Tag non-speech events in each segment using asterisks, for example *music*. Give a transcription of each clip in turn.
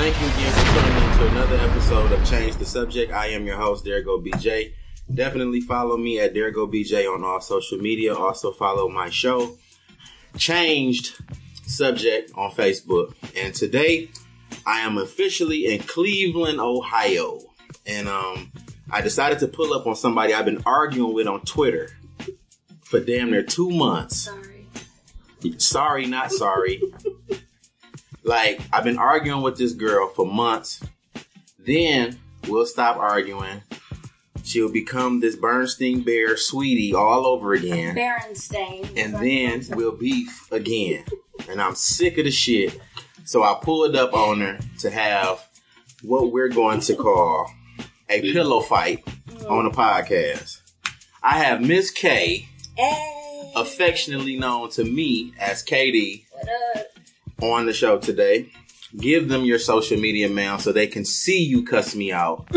Thank you again for tuning in to another episode of Change the Subject. I am your host, There Go BJ. Definitely follow me at There Go BJ on all social media. Also follow my show, Changed Subject on Facebook. And today, I am officially in Cleveland, Ohio. And um, I decided to pull up on somebody I've been arguing with on Twitter for damn near two months. Sorry. Sorry, not sorry. Like, I've been arguing with this girl for months. Then we'll stop arguing. She'll become this Bernstein Bear sweetie all over again. Berenstain. And then we'll beef again. And I'm sick of the shit. So I pulled up on her to have what we're going to call a pillow fight on a podcast. I have Miss Kay, Hey. affectionately known to me as KD, What up? On the show today. Give them your social media mail so they can see you cuss me out *laughs*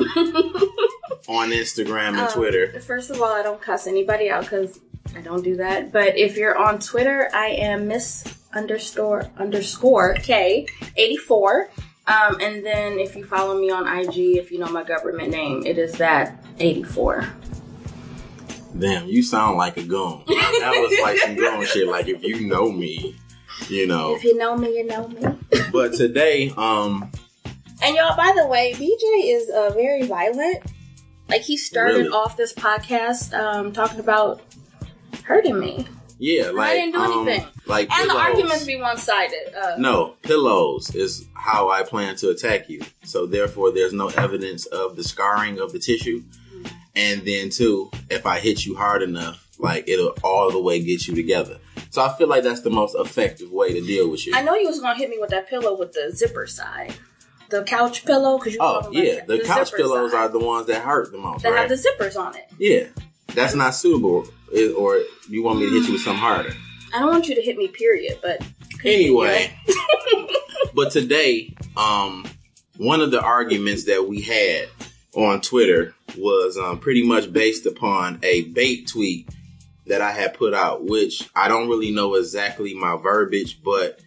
on Instagram and Um, Twitter. First of all, I don't cuss anybody out because I don't do that. But if you're on Twitter, I am Miss underscore underscore K eighty four. Um, and then if you follow me on IG, if you know my government name, it is that eighty four. Damn, you sound like a goon. That was like some goon *laughs* shit. Like if you know me, you know. If you know me, you know me. *laughs* But today, um, And y'all, by the way, BJ is uh, very violent. Like he started Really? off this podcast um, talking about hurting me, yeah, like I didn't do um, anything. Like and the arguments be one sided. Uh, No, pillows is how I plan to attack you. So therefore, there's no evidence of the scarring of the tissue. And then two, if I hit you hard enough, like it'll all the way get you together. So I feel like that's the most effective way to deal with you. I know you was gonna hit me with that pillow with the zipper side, the couch pillow. Because you Oh yeah, the, couch pillows side are the ones that hurt the most, that right? have the zippers on it. yeah, that's not suitable. It- or you want me to hit you with something harder? I don't want you to hit me, period. But Anyway, *laughs* but today, um, one of the arguments that we had on Twitter was um, pretty much based upon a bait tweet that I had put out, which I don't really know exactly my verbiage, but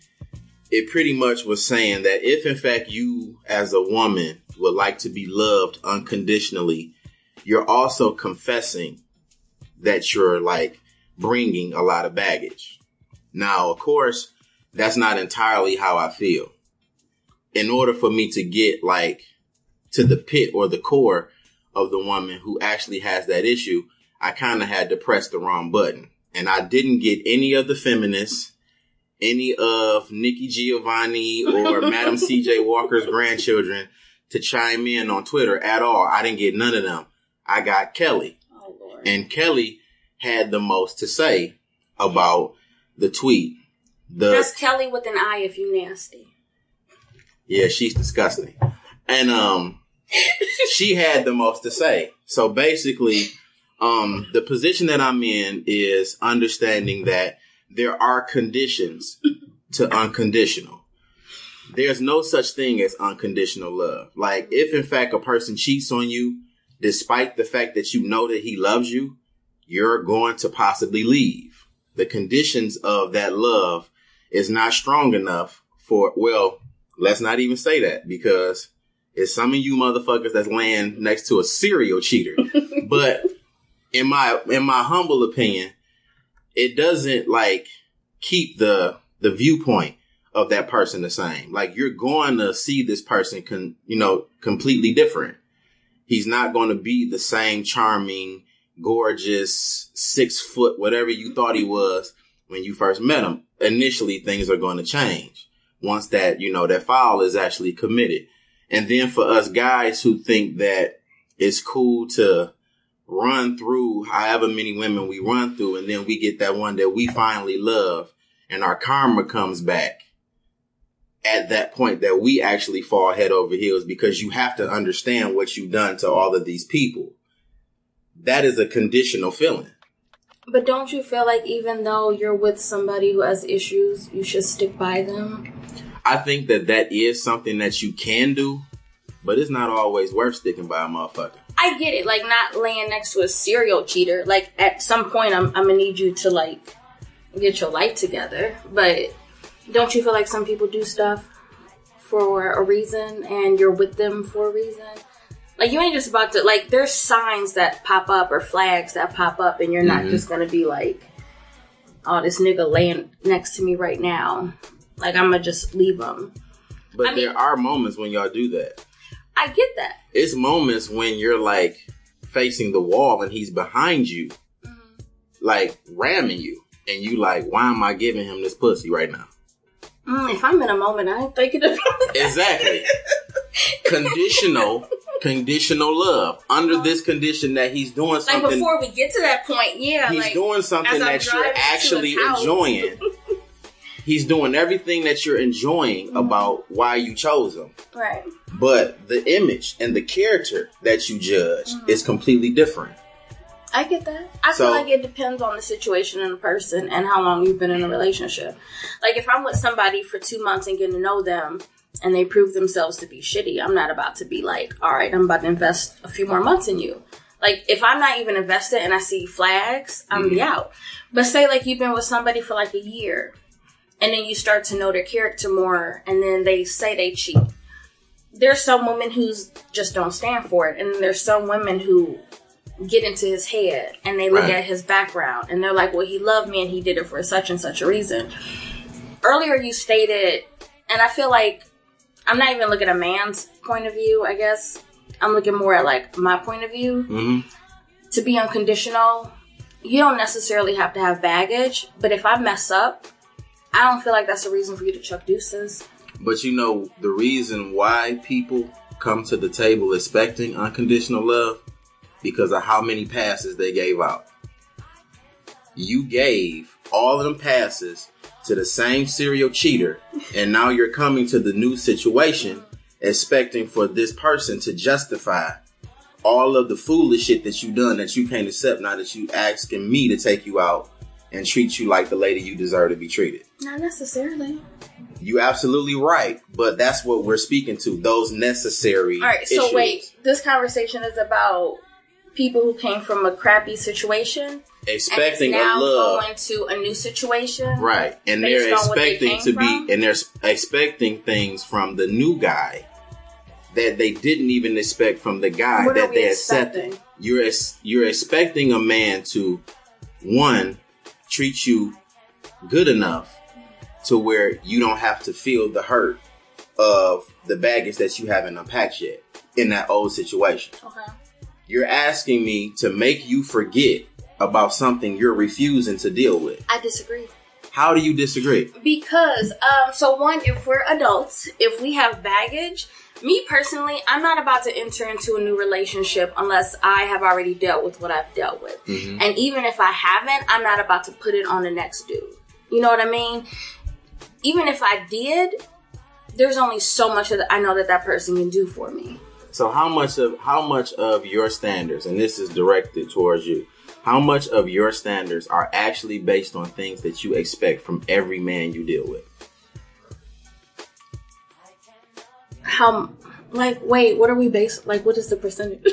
it pretty much was saying that if in fact you as a woman would like to be loved unconditionally, you're also confessing that you're like bringing a lot of baggage. Now, of course, that's not entirely how I feel. In order for me to get like to the pit or the core of the woman who actually has that issue, I kind of had to press the wrong button. And I didn't get any of the feminists, any of Nikki Giovanni or *laughs* Madam CJ Walker's grandchildren to chime in on Twitter at all. I didn't get none of them. I got Kelly. oh lord, And Kelly had the most to say about the tweet. The that's Kelly with an eye. If you nasty, yeah, she's disgusting. And um *laughs* she had the most to say. So basically, um the position that I'm in is understanding that there are conditions to unconditional. There's no such thing as unconditional love. Like if in fact a person cheats on you despite the fact that you know that he loves you, you're going to possibly leave. The conditions of that love is not strong enough for well, let's not even say that because it's some of you motherfuckers that's laying next to a serial cheater. *laughs* but in my in my humble opinion, it doesn't like keep the the viewpoint of that person the same. Like you're going to see this person con, you know, completely different. He's not going to be the same charming, gorgeous, six foot, whatever you thought he was when you first met him. Initially, things are going to change once that, you know, that file is actually committed. And then for us guys who think that it's cool to run through however many women we run through, and then we get that one that we finally love, and our karma comes back at that point that we actually fall head over heels because you have to understand what you've done to all of these people. That is a conditional feeling. but don't you feel like even though you're with somebody who has issues, you should stick by them? I think that that is something that you can do, but it's not always worth sticking by a motherfucker. I get it, like not laying next to a serial cheater. Like at some point, I'm, I'm gonna need you to like get your life together. But don't you feel like some people do stuff for a reason and you're with them for a reason. Like you ain't just about to like there's signs that pop up or flags that pop up and you're not Mhm. just gonna be like, Oh, this nigga laying next to me right now. Like I'm gonna just leave him. But I mean- there are moments when y'all do that. I get that. It's moments when you're like facing the wall and he's behind you, like ramming you, and you like, why am I giving him this pussy right now? Mm, if I'm in a moment, I ain't thinking about that. Exactly. *laughs* conditional, conditional love. Under this condition that he's doing Like something, before we get to that point, yeah. he's like, doing something that you're actually enjoying. *laughs* he's doing everything that you're enjoying Mm-hmm. about why you chose him. right. But the image and the character that you judge Mm-hmm. is completely different. I get that. I So- feel like it depends on the situation and the person and how long you've been in a relationship. Like if I'm with somebody for two months and getting to know them and they prove themselves to be shitty, I'm not about to be like, all right, I'm about to invest a few more months in you. Like if I'm not even invested and I see flags, I'm be out. But say like you've been with somebody for like a year and then you start to know their character more and then they say they cheat. There's some women who just don't stand for it, and there's some women who get into his head and they look Right. at his background and they're like, well, he loved me and he did it for such and such a reason. Earlier, you stated, and I feel like I'm not even looking at a man's point of view, I guess. I'm looking more at like my point of view. hmm To be unconditional, you don't necessarily have to have baggage, but if I mess up, I don't feel like that's a reason for you to chuck deuces. But you know, the reason why people come to the table expecting unconditional love because of how many passes they gave out. You gave all of them passes to the same serial cheater, and now you're coming to the new situation expecting for this person to justify all of the foolish shit that you done that you can't accept now that you asking me to take you out and treat you like the lady you deserve to be treated. Not necessarily. You absolutely right, but that's what we're speaking to. Those necessary. All right, so issues. wait, this conversation is about people who came from a crappy situation expecting and is a love, going to a new situation. right? And they're they expecting came to from? be, and they're expecting things from the new guy that they didn't even expect from the guy What that they accepted. expecting? You're ex- you're expecting a man to one treat you good enough to where you don't have to feel the hurt of the baggage that you haven't unpacked yet in that old situation. Okay. You're asking me to make you forget about something you're refusing to deal with. I disagree. How do you disagree? Because, um, so one, if we're adults, if we have baggage, me personally, I'm not about to enter into a new relationship unless I have already dealt with what I've dealt with. Mhm. And even if I haven't, I'm not about to put it on the next dude. You know what I mean? Even if I did, there's only so much that I know that that person can do for me. So how much of how much of your standards, and this is directed towards you, how much of your standards are actually based on things that you expect from every man you deal with? How, like, wait, what are we based, like, what is the percentage? *laughs*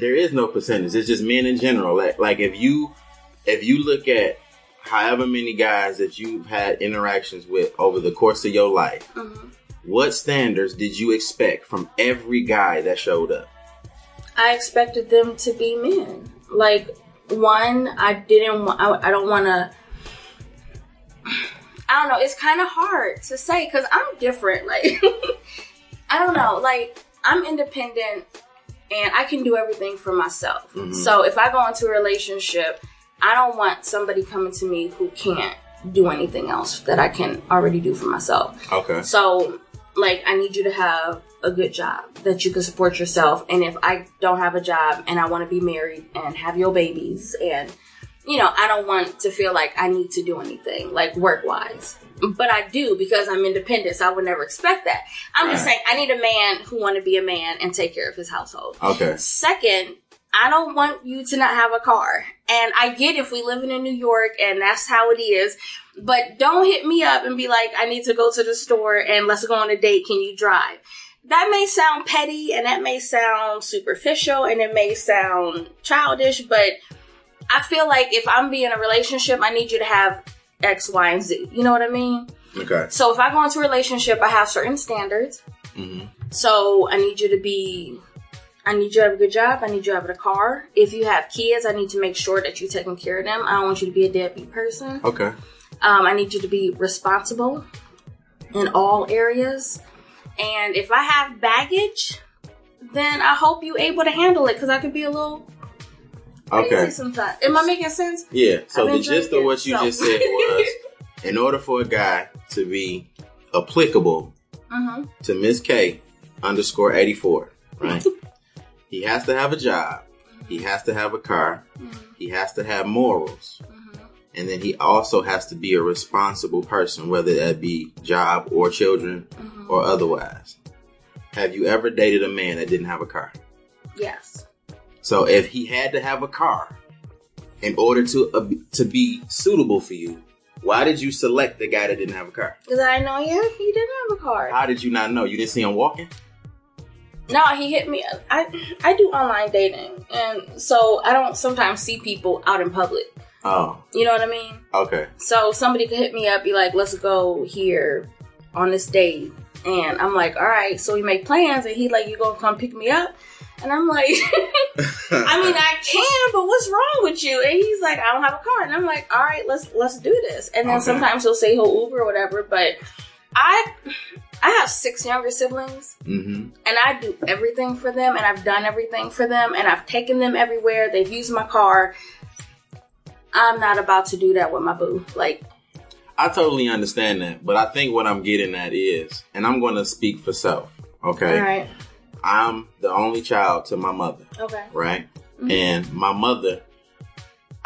There is no percentage. It's just men in general. Like, like if you if you look at however many guys that you've had interactions with over the course of your life, Mhm. what standards did you expect from every guy that showed up? I expected them to be men. Like one, I didn't. I, I don't want to. I don't know. It's kind of hard to say because I'm different. Like *laughs* I don't know. Like I'm independent and I can do everything for myself. Mhm. So if I go into a relationship, I don't want somebody coming to me who can't do anything else that I can already do for myself. Okay. So, like, I need you to have a good job that you can support yourself. And if I don't have a job and I want to be married and have your babies, and you know, I don't want to feel like I need to do anything like work wise. But I do because I'm independent, so I would never expect that. I'm just saying I need a man who want to be a man and take care of his household. Okay. Second, I don't want you to not have a car. And I get if we live in New York and that's how it is. But don't hit me up and be like, I need to go to the store and let's go on a date. Can you drive? That may sound petty and that may sound superficial and it may sound childish, but I feel like if I'm being in a relationship, I need you to have X, Y, and Z. You know what I mean? Okay. So if I go into a relationship, I have certain standards. hmm So I need you to be, I need you to have a good job. I need you to have a car. If you have kids, I need to make sure that you're taking care of them. I don't want you to be a deadbeat person. Okay. Um, I need you to be responsible in all areas. And if I have baggage, then I hope you're able to handle it because I could be a little crazy Okay. sometimes. Am I making sense? Yeah. So the gist of what you so- just said *laughs* was, in order for a guy to be applicable Mm-hmm. to Miss K underscore eighty four, right? *laughs* he has to have a job. He has to have a car. Mm-hmm. He has to have morals. Mm-hmm. And then he also has to be a responsible person, whether that be job or children mm-hmm. or otherwise. Have you ever dated a man that didn't have a car? Yes. So if he had to have a car in order to uh, to be suitable for you, why did you select the guy that didn't have a car? Because I know, you. he didn't have a car. How did you not know? You didn't see him walking? No, he hit me. I I do online dating, and so I don't sometimes see people out in public. Oh, You know what I mean? okay. So somebody could hit me up, be like, "Let's go here on this date," and I'm like, "All right." So we make plans, and he like, "You gonna come pick me up?" And I'm like, *laughs* "I mean, I can, but what's wrong with you?" And he's like, "I don't have a car," and I'm like, "All right, let's let's do this." And then Okay. sometimes he'll say he'll Uber or whatever, but I I have six younger siblings hmm and I do everything for them, and I've done everything for them, and I've taken them everywhere. They've used my car. I'm not about to do that with my boo. Like, I totally understand that, but I think what I'm getting at is, and I'm going to speak for self. Okay, all right, I'm the only child to my mother, okay, right? Mhm. And my mother,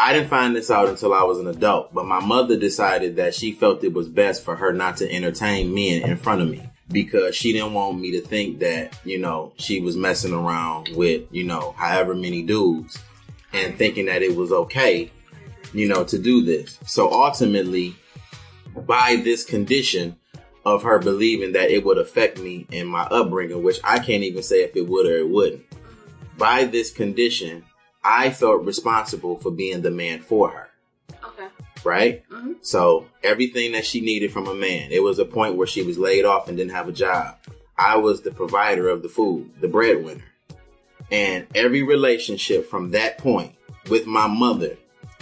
I didn't find this out until I was an adult, but my mother decided that she felt it was best for her not to entertain men in front of me because she didn't want me to think that, you know, she was messing around with, you know, however many dudes and thinking that it was okay, you know, to do this. So ultimately, by this condition of her believing that it would affect me in my upbringing, which I can't even say if it would or it wouldn't by this condition, I felt responsible for being the man for her, okay, right? Mhm. So everything that she needed from a man, it was a point where she was laid off and didn't have a job. I was the provider of the food, the breadwinner. And every relationship from that point with my mother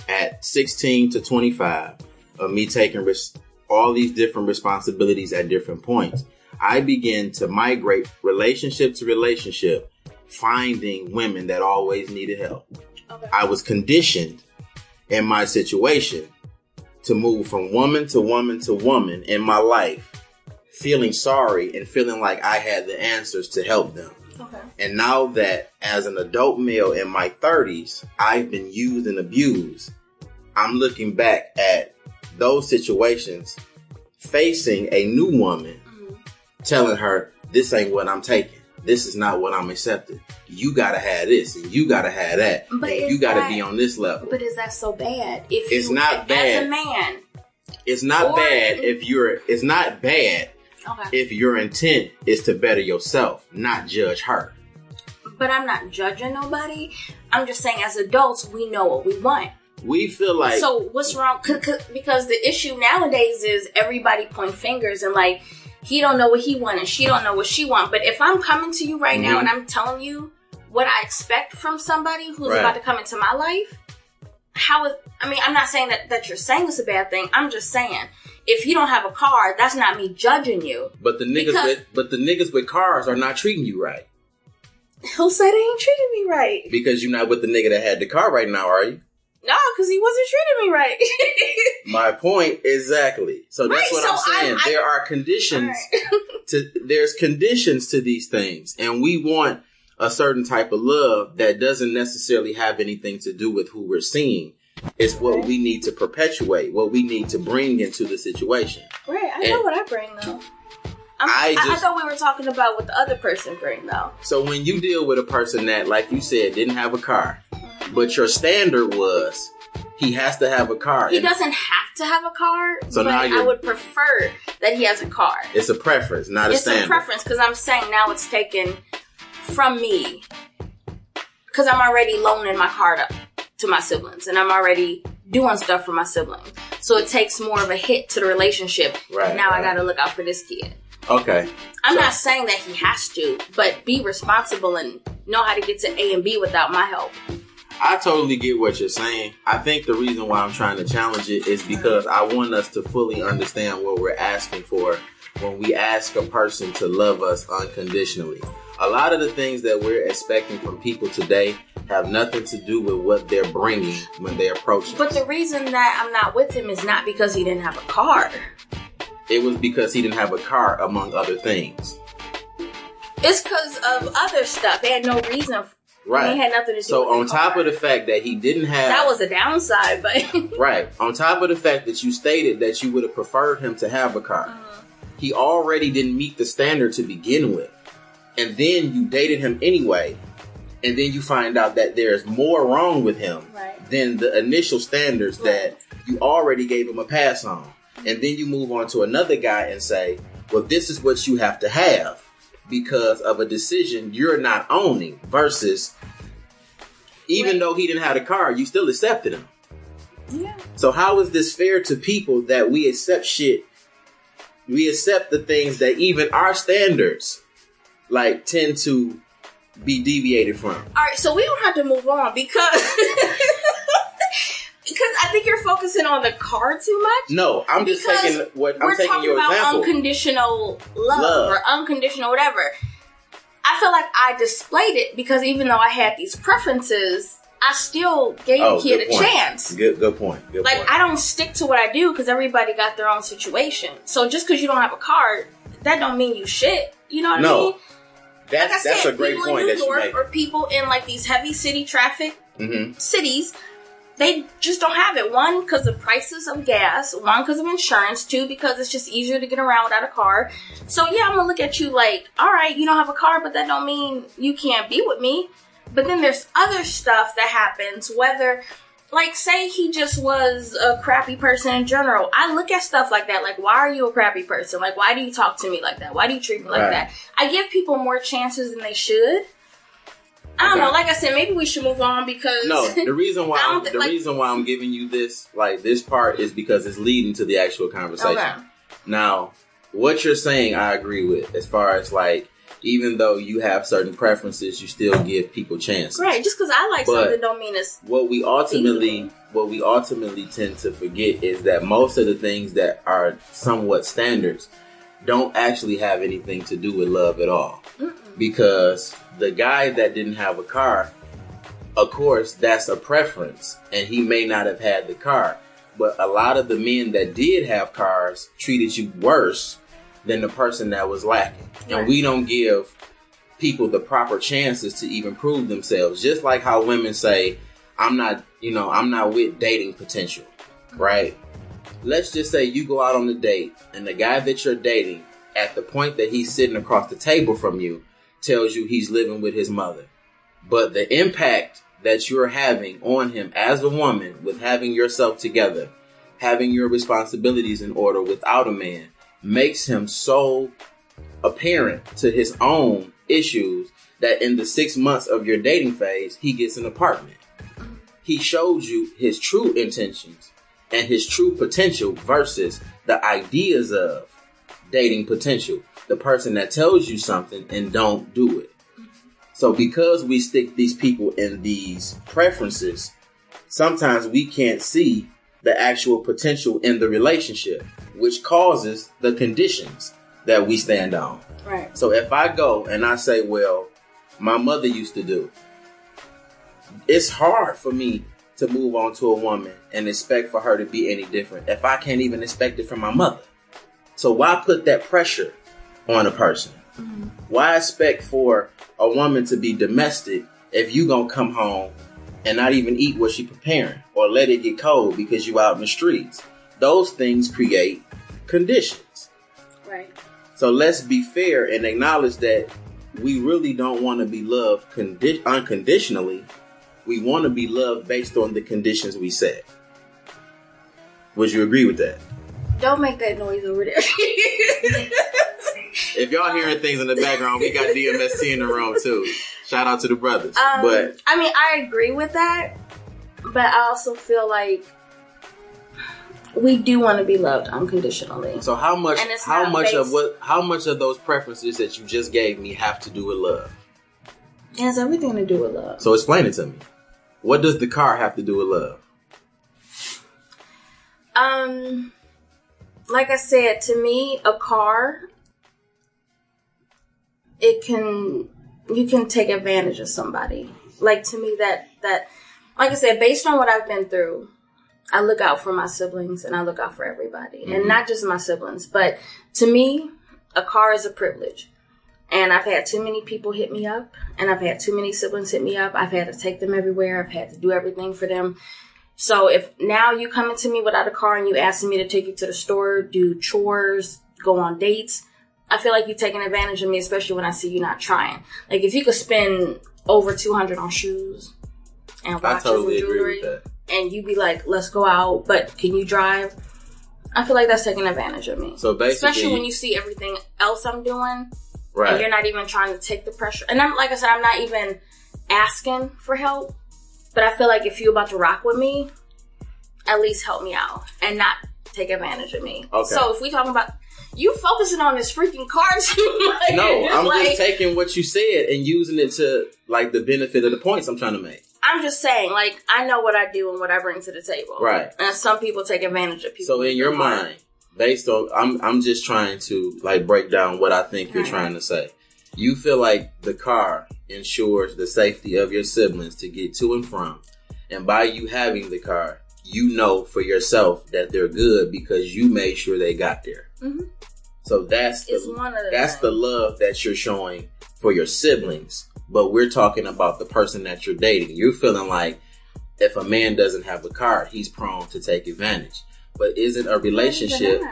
at 16 to 25 of me taking res- all these different responsibilities at different points, I began to migrate relationship to relationship, finding women that always needed help. okay, I was conditioned in my situation to move from woman to woman to woman in my life, feeling sorry and feeling like I had the answers to help them. okay, And now that as an adult male in my 30s, I've been used and abused, I'm looking back at those situations, facing a new woman, Mhm. telling her, This ain't what I'm taking. This is not what I'm accepting. You gotta have this and you gotta have that. But and you gotta that- be on this level. But is that so bad? If It's you, not as bad. a man, it's not Or- bad if you're, it's not bad okay, if your intent is to better yourself, not judge her. but I'm not judging nobody. I'm just saying, as adults, we know what we want. We feel like, so what's wrong? Because the issue nowadays is everybody point fingers and like he don't know what he want and she don't know what she want. But if I'm coming to you right now Mhm. and I'm telling you what I expect from somebody who's Right. about to come into my life, how is? I mean, I'm not saying that that you're saying it's a bad thing. I'm just saying if you don't have a car, that's not me judging you. but the niggas because- with, but the niggas with cars are not treating you right He'll say they ain't treating me right. because you're not with the nigga that had the car right now, are you? No, because he wasn't treating me right. *laughs* My point exactly. So that's Right, what so I'm saying. I- I- there are conditions Alright. *laughs* to there's conditions to these things, and we want a certain type of love that doesn't necessarily have anything to do with who we're seeing. It's what we need to perpetuate, what we need to bring into the situation. right, I And- know what I bring though. I I, I thought we were talking about what the other person bring though. So when you deal with a person that, like you said, didn't have a car, mm-hmm. but your standard was he has to have a car. He doesn't have to have a car, So but now I would prefer that he has a car. It's a preference, not a standard. It's a preference because I'm saying now it's taken from me because I'm already loaning my car to, to my siblings and I'm already doing stuff for my siblings. So it takes more of a hit to the relationship. Right, Now I gotta look out for this kid. Okay. I'm So- not saying that he has to, but be responsible and know how to get to A and B without my help. I totally get what you're saying. I think the reason why I'm trying to challenge it is because I want us to fully understand what we're asking for when we ask a person to love us unconditionally. A lot of the things that we're expecting from people today have nothing to do with what they're bringing when they approach us. But the reason that I'm not with him is not because he didn't have a car. It was because he didn't have a car, among other things. It's because of other stuff. They had no reason. Right. It had nothing to do So on top car. of the fact that he didn't have that was a downside, but *laughs* Right. On top of the fact that you stated that you would have preferred him to have a car, uh-huh. he already didn't meet the standard to begin with. And then you dated him anyway. And then you find out that there's more wrong with him Right. than the initial standards Right. that you already gave him a pass on. And then you move on to another guy and say, well, this is what you have to have because of a decision you're not owning versus even Right. though he didn't have a car, you still accepted him. yeah. So how is this fair to people that we accept shit? We accept the things that even our standards like tend to be deviated from. All right, so we don't have to move on because *laughs* because I think you're focusing on the car too much. No, I'm just taking what I'm We're taking talking your about example. unconditional love, Love. or unconditional whatever. I feel like I displayed it because even though I had these preferences, I still gave Oh, the kid a point. chance. good good point. Good Like point. I don't stick to what I do because everybody got their own situation. So just because you don't have a car, that don't mean you shit. You know what I No, mean? that's like I that's said, a great point in that New you make. or people in like these heavy city traffic hmm cities, they just don't have it. One, because of prices of gas. One, because of insurance. Two, because it's just easier to get around without a car. So yeah, I'm gonna look at you like, all right, you don't have a car, but that don't mean you can't be with me. But then there's other stuff that happens, whether like say he just was a crappy person in general. I look at stuff like that, like why are you a crappy person? Like why do you talk to me like that? Why do you treat me like Right. that? I give people more chances than they should. I don't Okay. know. Like I said, maybe we should move on because No, the *laughs* reason why I'm, thi- the like- reason why I'm giving you this like this part is because it's leading to the actual conversation. Okay. Now, what you're saying, I agree with. As far as like, even though you have certain preferences, you still give people chances. Right, just because I like But- something don't mean it's What we ultimately, what we ultimately tend to forget is that most of the things that are somewhat standards don't actually have anything to do with love at all. Because the guy that didn't have a car, of course, that's a preference, and he may not have had the car. But a lot of the men that did have cars treated you worse than the person that was lacking. And we don't give people the proper chances to even prove themselves. Just like how women say, I'm not, you know, I'm not with dating potential, mm-hmm. right? Let's just say you go out on a date and the guy that you're dating, at the point that he's sitting across the table from you, tells you he's living with his mother. But the impact that you're having on him as a woman with having yourself together, having your responsibilities in order without a man, makes him so apparent to his own issues that in the six months of your dating phase, he gets an apartment. He showed you his true intentions and his true potential versus the ideas of dating potential. The person that tells you something and don't do it. So because we stick these people in these preferences, sometimes we can't see the actual potential in the relationship, which causes the conditions that we stand on. right. So if I go and I say, well, my mother used to do, it's hard for me to move on to a woman and expect for her to be any different if I can't even expect it from my mother. So why put that pressure on a person? Mm-hmm. Why expect for a woman to be domestic if you gonna come home and not even eat what she preparing or let it get cold because you out in the streets? Those things create conditions. Right. So let's be fair and acknowledge that we really don't want to be loved condi- unconditionally. We want to be loved based on the conditions we set. Would you agree with that? Don't make that noise over there. *laughs* If y'all hearing things in the background, we got DMST in the room too. Shout out to the brothers. Um, but I mean, I agree with that, but I also feel like we do want to be loved unconditionally. So how much how much of what how much of those preferences that you just gave me have to do with love? It has everything to do with love. So explain it to me. What does the car have to do with love? Um, like I said, to me, a car, it can you can take advantage of somebody. Like to me, that that, like I said, based on what I've been through, I look out for my siblings and I look out for everybody, and mm-hmm. not just my siblings, but to me, a car is a privilege. And I've had too many people hit me up, and I've had too many siblings hit me up. I've had to take them everywhere. I've had to do everything for them. So if now you coming to me without a car and you asking me to take you to the store, do chores, go on dates, I feel like you're taking advantage of me, especially when I see you not trying. Like if you could spend over two hundred on shoes and I watches totally and agree jewelry, with that. and you'd be like, "Let's go out," but can you drive? I feel like that's taking advantage of me. So basically, Especially when you see everything else I'm doing, and right. you're not even trying to take the pressure. And I'm like I said, I'm not even asking for help. But I feel like if you're about to rock with me, at least help me out and not take advantage of me. Okay. So if we talking about you focusing on this freaking car *laughs* too much, no, just I'm like, just taking what you said and using it to like the benefit of the points I'm trying to make. I'm just saying, like I know what I do and what I bring to the table. Right. And some people take advantage of people. So in your mind, based on I'm I'm just trying to like break down what I think you're Right. trying to say. You feel like the car ensures the safety of your siblings to get to and from. And by you having the car, you know for yourself that they're good because you made sure they got there. Mhm. So that's the, one of the that's the love that you're showing for your siblings. But we're talking about the person that you're dating. You're feeling like if a man doesn't have a car, he's prone to take advantage. But isn't a relationship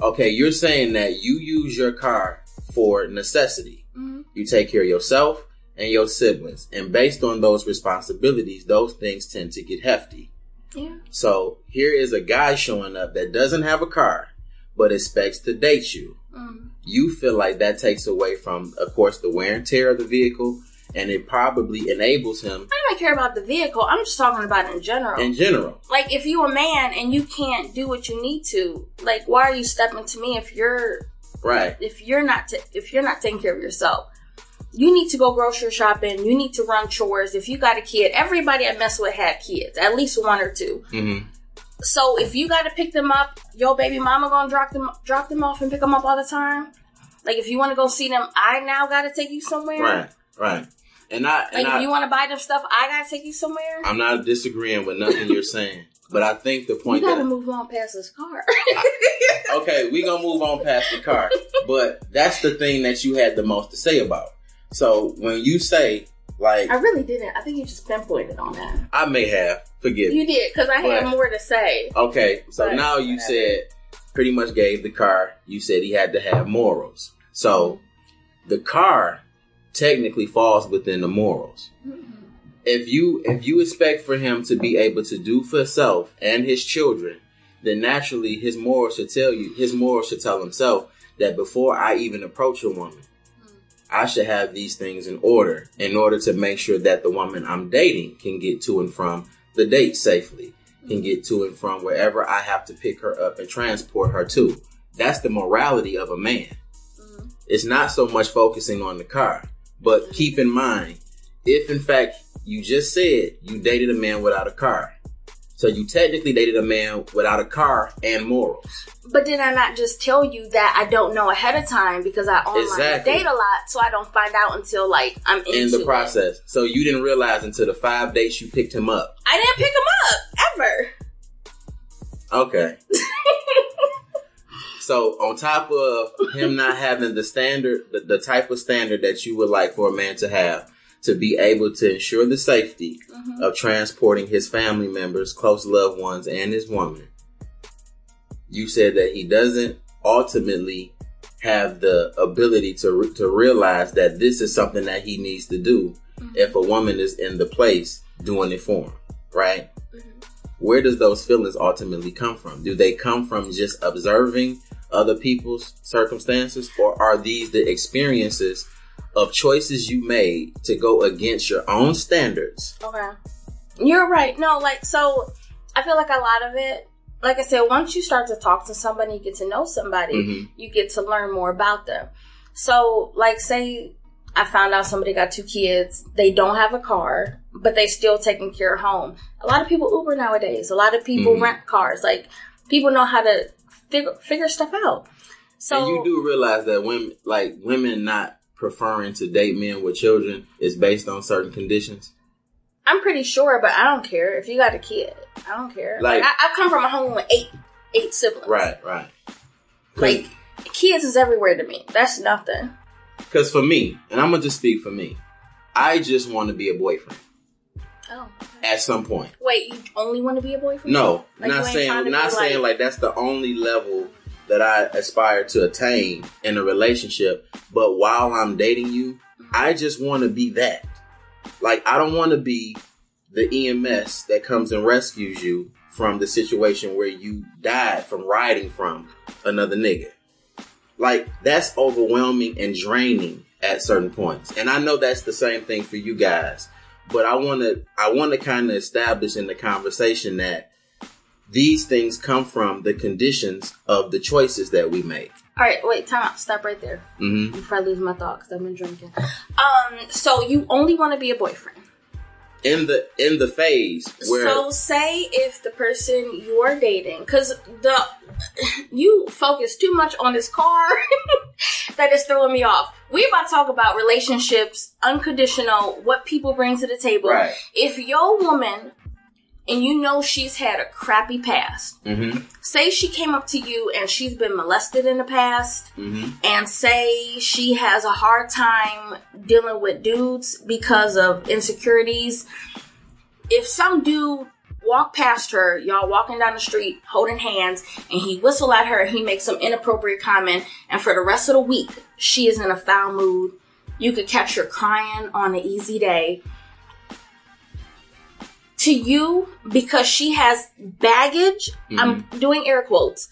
okay? You're saying that you use your car for necessity. Mhm. You take care of yourself and your siblings, and based on those responsibilities, those things tend to get hefty. Yeah. So here is a guy showing up that doesn't have a car, but expects to date you. Mhm. You feel like that takes away from, of course, the wear and tear of the vehicle, and it probably enables him I don't care about the vehicle. I'm just talking about in general. in general. like if you're a man and you can't do what you need to, like why are you stepping to me if you're Right. if you're not t- if you're not taking care of yourself? You need to go grocery shopping. You need to run chores. If you got a kid, everybody I mess with had kids, at least one or two. hmm So if you got to pick them up, your baby mama gonna drop them drop them off and pick them up all the time. Like if you want to go see them, I now got to take you somewhere. Right. Right. And I and Like I, if you want to buy them stuff, I got to take you somewhere. I'm not disagreeing with nothing you're saying, but I think the point You got to that move on past this car. *laughs* okay, we gonna move on past the car, but that's the thing that you had the most to say about. So when you say like I really didn't. I think you just pinpointed on that. I may have, forgive You me. did because I had more to say. Okay, so But now you whatever. said pretty much gave the car. You said he had to have morals. So the car technically falls within the morals. Mm-hmm. If you if you expect for him to be able to do for himself and his children, then naturally his morals should tell you his morals should tell himself that before I even approach a woman, I should have these things in order in order to make sure that the woman I'm dating can get to and from the date safely, can get to and from wherever I have to pick her up and transport her to. That's the morality of a man. Mhm. It's not so much focusing on the car, but keep in mind, if in fact you just said you dated a man without a car, so you technically dated a man without a car and morals. But did I not just tell you that I don't know ahead of time because I online Exactly. date a lot, so I don't find out until like I'm in the it. process. So you didn't realize until the five dates you picked him up. I didn't pick him up ever. Okay. *laughs* so on top of him not having the standard, the, the type of standard that you would like for a man to have to be able to ensure the safety Mhm. of transporting his family members, close loved ones, and his woman, you said that he doesn't ultimately have the ability to re- to realize that this is something that he needs to do Mhm. if a woman is in the place doing it for him, right? Mhm. Where does those feelings ultimately come from? Do they come from just observing other people's circumstances, or are these the experiences of choices you made to go against your own standards? Okay. You're right. No, like so I feel like a lot of it like I said, once you start to talk to somebody, you get to know somebody, Mhm. you get to learn more about them. So, like, say I found out somebody got two kids, they don't have a car, but they still taking care of home. A lot of people Uber nowadays. A lot of people Mhm. rent cars. Like, people know how to figure figure stuff out. So and you do realize that women, like women, not preferring to date men with children is based on certain conditions. I'm pretty sure, but I don't care if you got a kid. I don't care. Like, Like- I, I come from a home with eight eight siblings. Right, right. Like kids is everywhere to me. That's nothing. Because for me, and I'm gonna just speak for me, I just want to be a boyfriend Oh. at some point. Wait, you only want to be a boyfriend? No, Like, not you ain't trying saying not saying like- like that's the only level that I aspire to attain in a relationship. But while I'm dating you, mm-hmm. I just want to be that. Like I don't want to be the EMS that comes and rescues you from the situation where you died from riding from another nigga. Like that's overwhelming and draining at certain points. And I know that's the same thing for you guys. But I want to I want to kind of establish in the conversation that these things come from the conditions of the choices that we make. All right, wait, time out. Stop right there hmm before I lose my thought because I've been drinking. Um, so you only want to be a boyfriend. In the in the phase where So say if the person you are dating, because the you focus too much on this car *laughs* that is throwing me off. We about to talk about relationships, unconditional, what people bring to the table. Right. If your woman and you know she's had a crappy past, hmm say she came up to you and she's been molested in the past, hmm and say she has a hard time dealing with dudes because of insecurities. If some dude walk past her, y'all walking down the street holding hands, and he whistle at her, he makes some inappropriate comment, and for the rest of the week she is in a foul mood. You could catch her crying on an easy day. To you, because she has baggage, I'm mm-hmm. doing air quotes.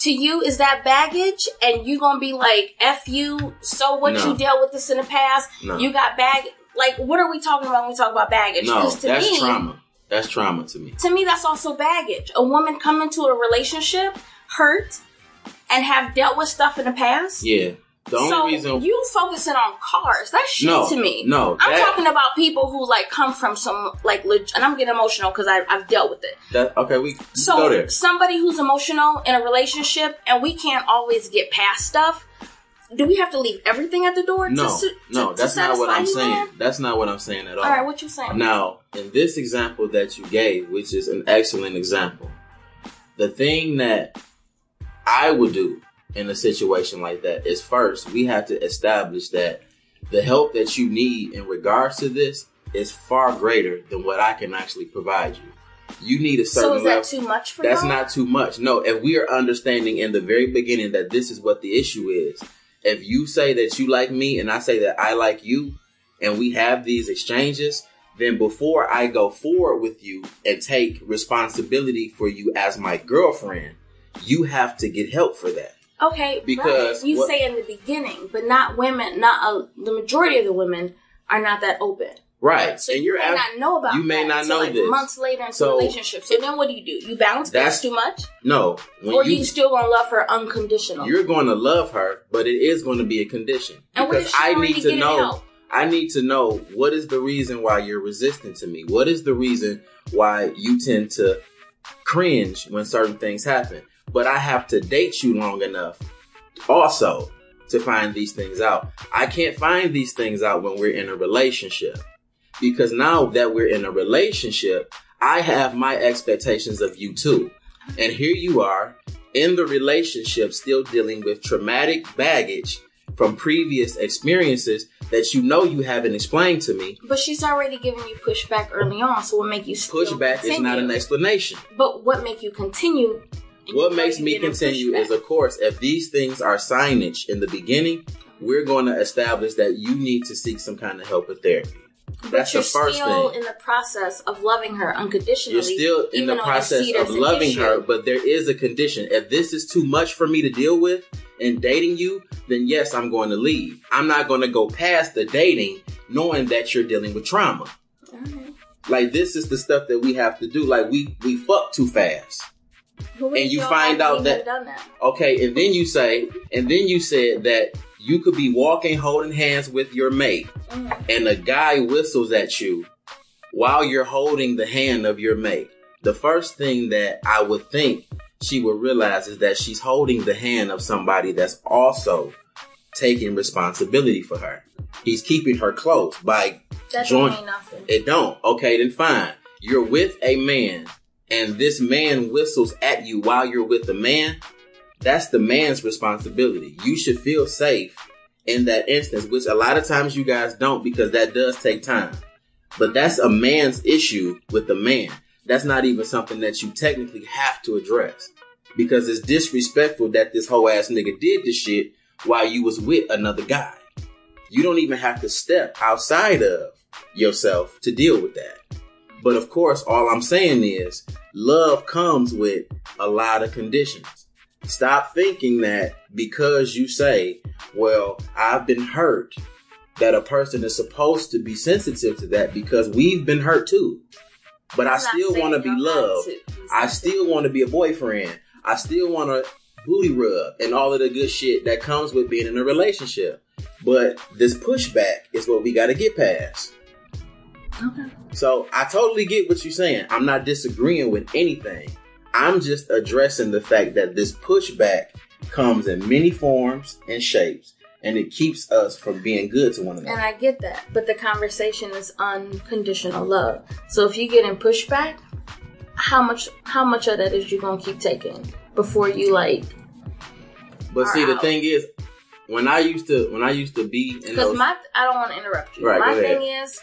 To you, is that baggage? And you gonna be like, F you, so what No. you dealt with this in the past? No. You got bag like what are we talking about when we talk about baggage? No, to that's me, trauma. That's trauma to me. to me that's also baggage. A woman come into a relationship hurt and have dealt with stuff in the past. Yeah. The only so reason you focusing on cars, that's shit No, to me. no, I'm that- talking about people who like come from some like leg- and I'm getting emotional because I've dealt with it. that okay, we So go there. somebody who's emotional in a relationship and we can't always get past stuff. Do we have to leave everything at the door? No, to, su- no, that's to not what I'm saying. man? That's not what I'm saying at all. All right, what you saying? Now, in this example that you gave, which is an excellent example, the thing that I would do in a situation like that is first, we have to establish that the help that you need in regards to this is far greater than what I can actually provide you. You need a certain So is level. too much for That's y'all? not too much. No, if we are understanding in the very beginning that this is what the issue is, if you say that you like me and I say that I like you, and we have these exchanges, then before I go forward with you and take responsibility for you as my girlfriend, you have to get help for that. Okay, Because right. you what- say in the beginning, but not women. Not uh, the majority of the women are not that open. Right. So and you you're may ab- not know about. you may not know like, this. months later into So- a relationship. So then, what do you do? You balance That's- too much, no. When or you, you, still gonna love her unconditional? you're going to love her, but it is going to be a condition and because I need to know. help? I need to know what is the reason why you're resistant to me. What is the reason why you tend to cringe when certain things happen? But I have to date you long enough also to find these things out. I can't find these things out when we're in a relationship because now that we're in a relationship, I have my expectations of you too. And here you are in the relationship still dealing with traumatic baggage from previous experiences that you know you haven't explained to me. But she's already giving you pushback early on. So what make you still Pushback is not an explanation. But what make you continue? What makes me continue is, of course, if these things are signage in the beginning, we're going to establish that you need to seek some kind of help with therapy. But That's you're the first still thing. in the process of loving her unconditionally. You're still in the process of loving issue. her, but there is a condition. If this is too much for me to deal with in dating you, then yes, I'm going to leave. I'm not going to go past the dating knowing that you're dealing with trauma. Like this is the stuff that we have to do. Like we we fuck too fast. Who And you find out that- that. Okay, and then you say, and then you said that you could be walking holding hands with your mate, Mhm. and a guy whistles at you while you're holding the hand of your mate. The first thing that I would think she would realize is that she's holding the hand of somebody that's also taking responsibility for her. He's keeping her close by That Join- nothing. it don't. Okay, then fine. You're with a man and this man whistles at you while you're with the man. That's the man's responsibility. You should feel safe in that instance, which a lot of times you guys don't because that does take time. But that's a man's issue with the man. That's not even something that you technically have to address because it's disrespectful that this whole ass nigga did this shit while you was with another guy. You don't even have to step outside of yourself to deal with that. But of course, all I'm saying is love comes with a lot of conditions. Stop thinking that because you say, well, I've been hurt, that a person is supposed to be sensitive to that because we've been hurt too. But I still want to be loved. I still want to be a boyfriend. I still want to booty rub and all of the good shit that comes with being in a relationship. But this pushback is what we got to get past. Okay. So I totally get what you're saying. I'm not disagreeing with anything. I'm just addressing the fact that this pushback comes in many forms and shapes, and it keeps us from being good to one another. And. I get that, but the conversation is unconditional love. So if you get in pushback, how much how much of that is you gonna keep taking before you like? But see, are the thing is, when I used to when I used to be Because my I don't want to interrupt you. Right, my thing is,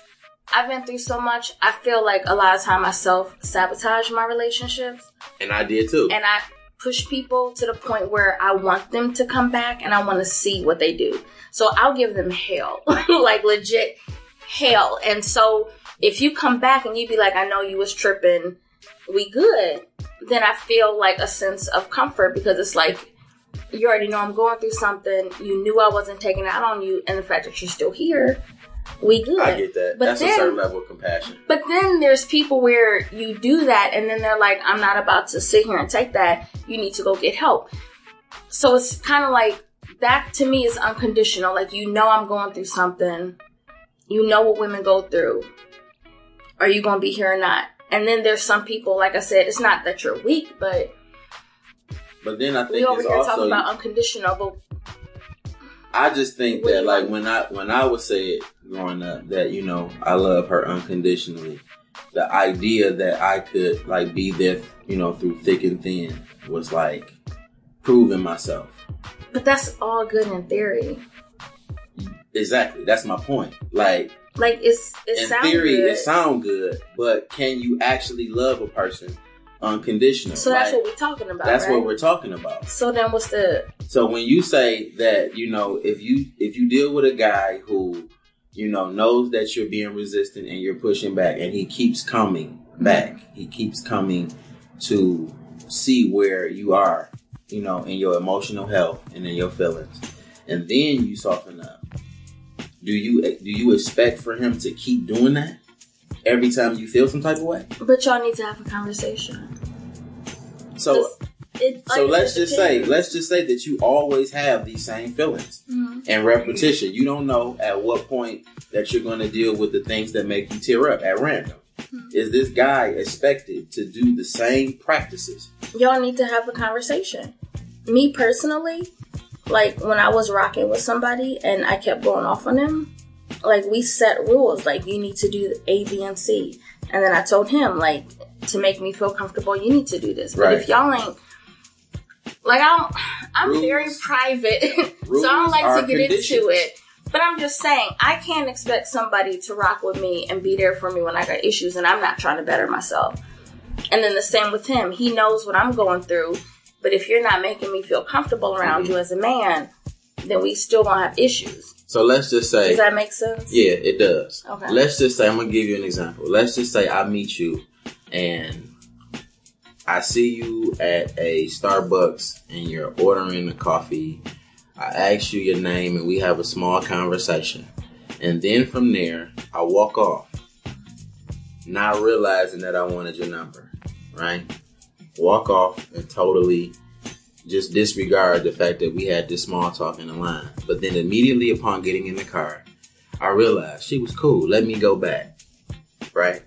I've been through so much. I feel like a lot of time I self sabotage my relationships, and I did too. and I push people to the point where I want them to come back, and I want to see what they do. So I'll give them hell, *laughs* like legit hell. And so if you come back and you be like, I know you was tripping, we good, then I feel like a sense of comfort because it's like you already know I'm going through something. You knew I wasn't taking it out on you, and the fact that you're still here, we good. I get that. But That's then- a certain level of compassion. But then there's people where you do that, and then they're like, I'm not about to sit here and take that. You need to go get help. So it's kind of like that to me is unconditional. Like, you know, I'm going through something. You know what women go through. Are you going to be here or not? And then there's some people, like I said, it's not that you're weak, but But then I we think over it's here also talking about unconditional. But I just think that like when I when I would say it growing up that you know I love her unconditionally, the idea that I could like be there you know through thick and thin was like proving myself. but that's all good in theory. Exactly, that's my point. Like Like it's it in theory, good. it sound good, but can you actually love a person unconditional? so that's Like, what we're talking about. that's right? what we're talking about. So then, what's the So when you say that, you know, if you if you deal with a guy who, you know, knows that you're being resistant and you're pushing back and he keeps coming mm-hmm. back, he keeps coming to see where you are, you know, in your emotional health and in your feelings. And then you soften up. Do you do you expect for him to keep doing that every time you feel some type of way? But y'all need to have a conversation. So It, so like, let's just say let's just say that you always have these same feelings. Mhm. and repetition. You don't know at what point that you're going to deal with the things that make you tear up at random. Is this guy expected to do the same practices? Y'all need to have a conversation. Me personally, like when I was rocking with somebody and I kept going off on them, like we set rules. Like you need to do A, B, and C, and then I told him like to make me feel comfortable, you need to do this. But if y'all ain't like I'm, I'm Rules- very private, *laughs* so I don't like to get conditions. into it. But I'm just saying, I can't expect somebody to rock with me and be there for me when I got issues and I'm not trying to better myself. And then the same with him. He knows what I'm going through. But if you're not making me feel comfortable around Mm-hmm. you as a man, then we still gonna have issues. So let's just say, Does that make sense? yeah, it does. Okay. Let's just say, I'm going to give you an example. Let's just say I meet you and I see you at a Starbucks and you're ordering a coffee. I ask you your name and we have a small conversation. And then from there, I walk off, not realizing that I wanted your number, right? walk off and totally just disregard the fact that we had this small talk in the line. But then immediately upon getting in the car, I realized she was cool. Let me go back. Right?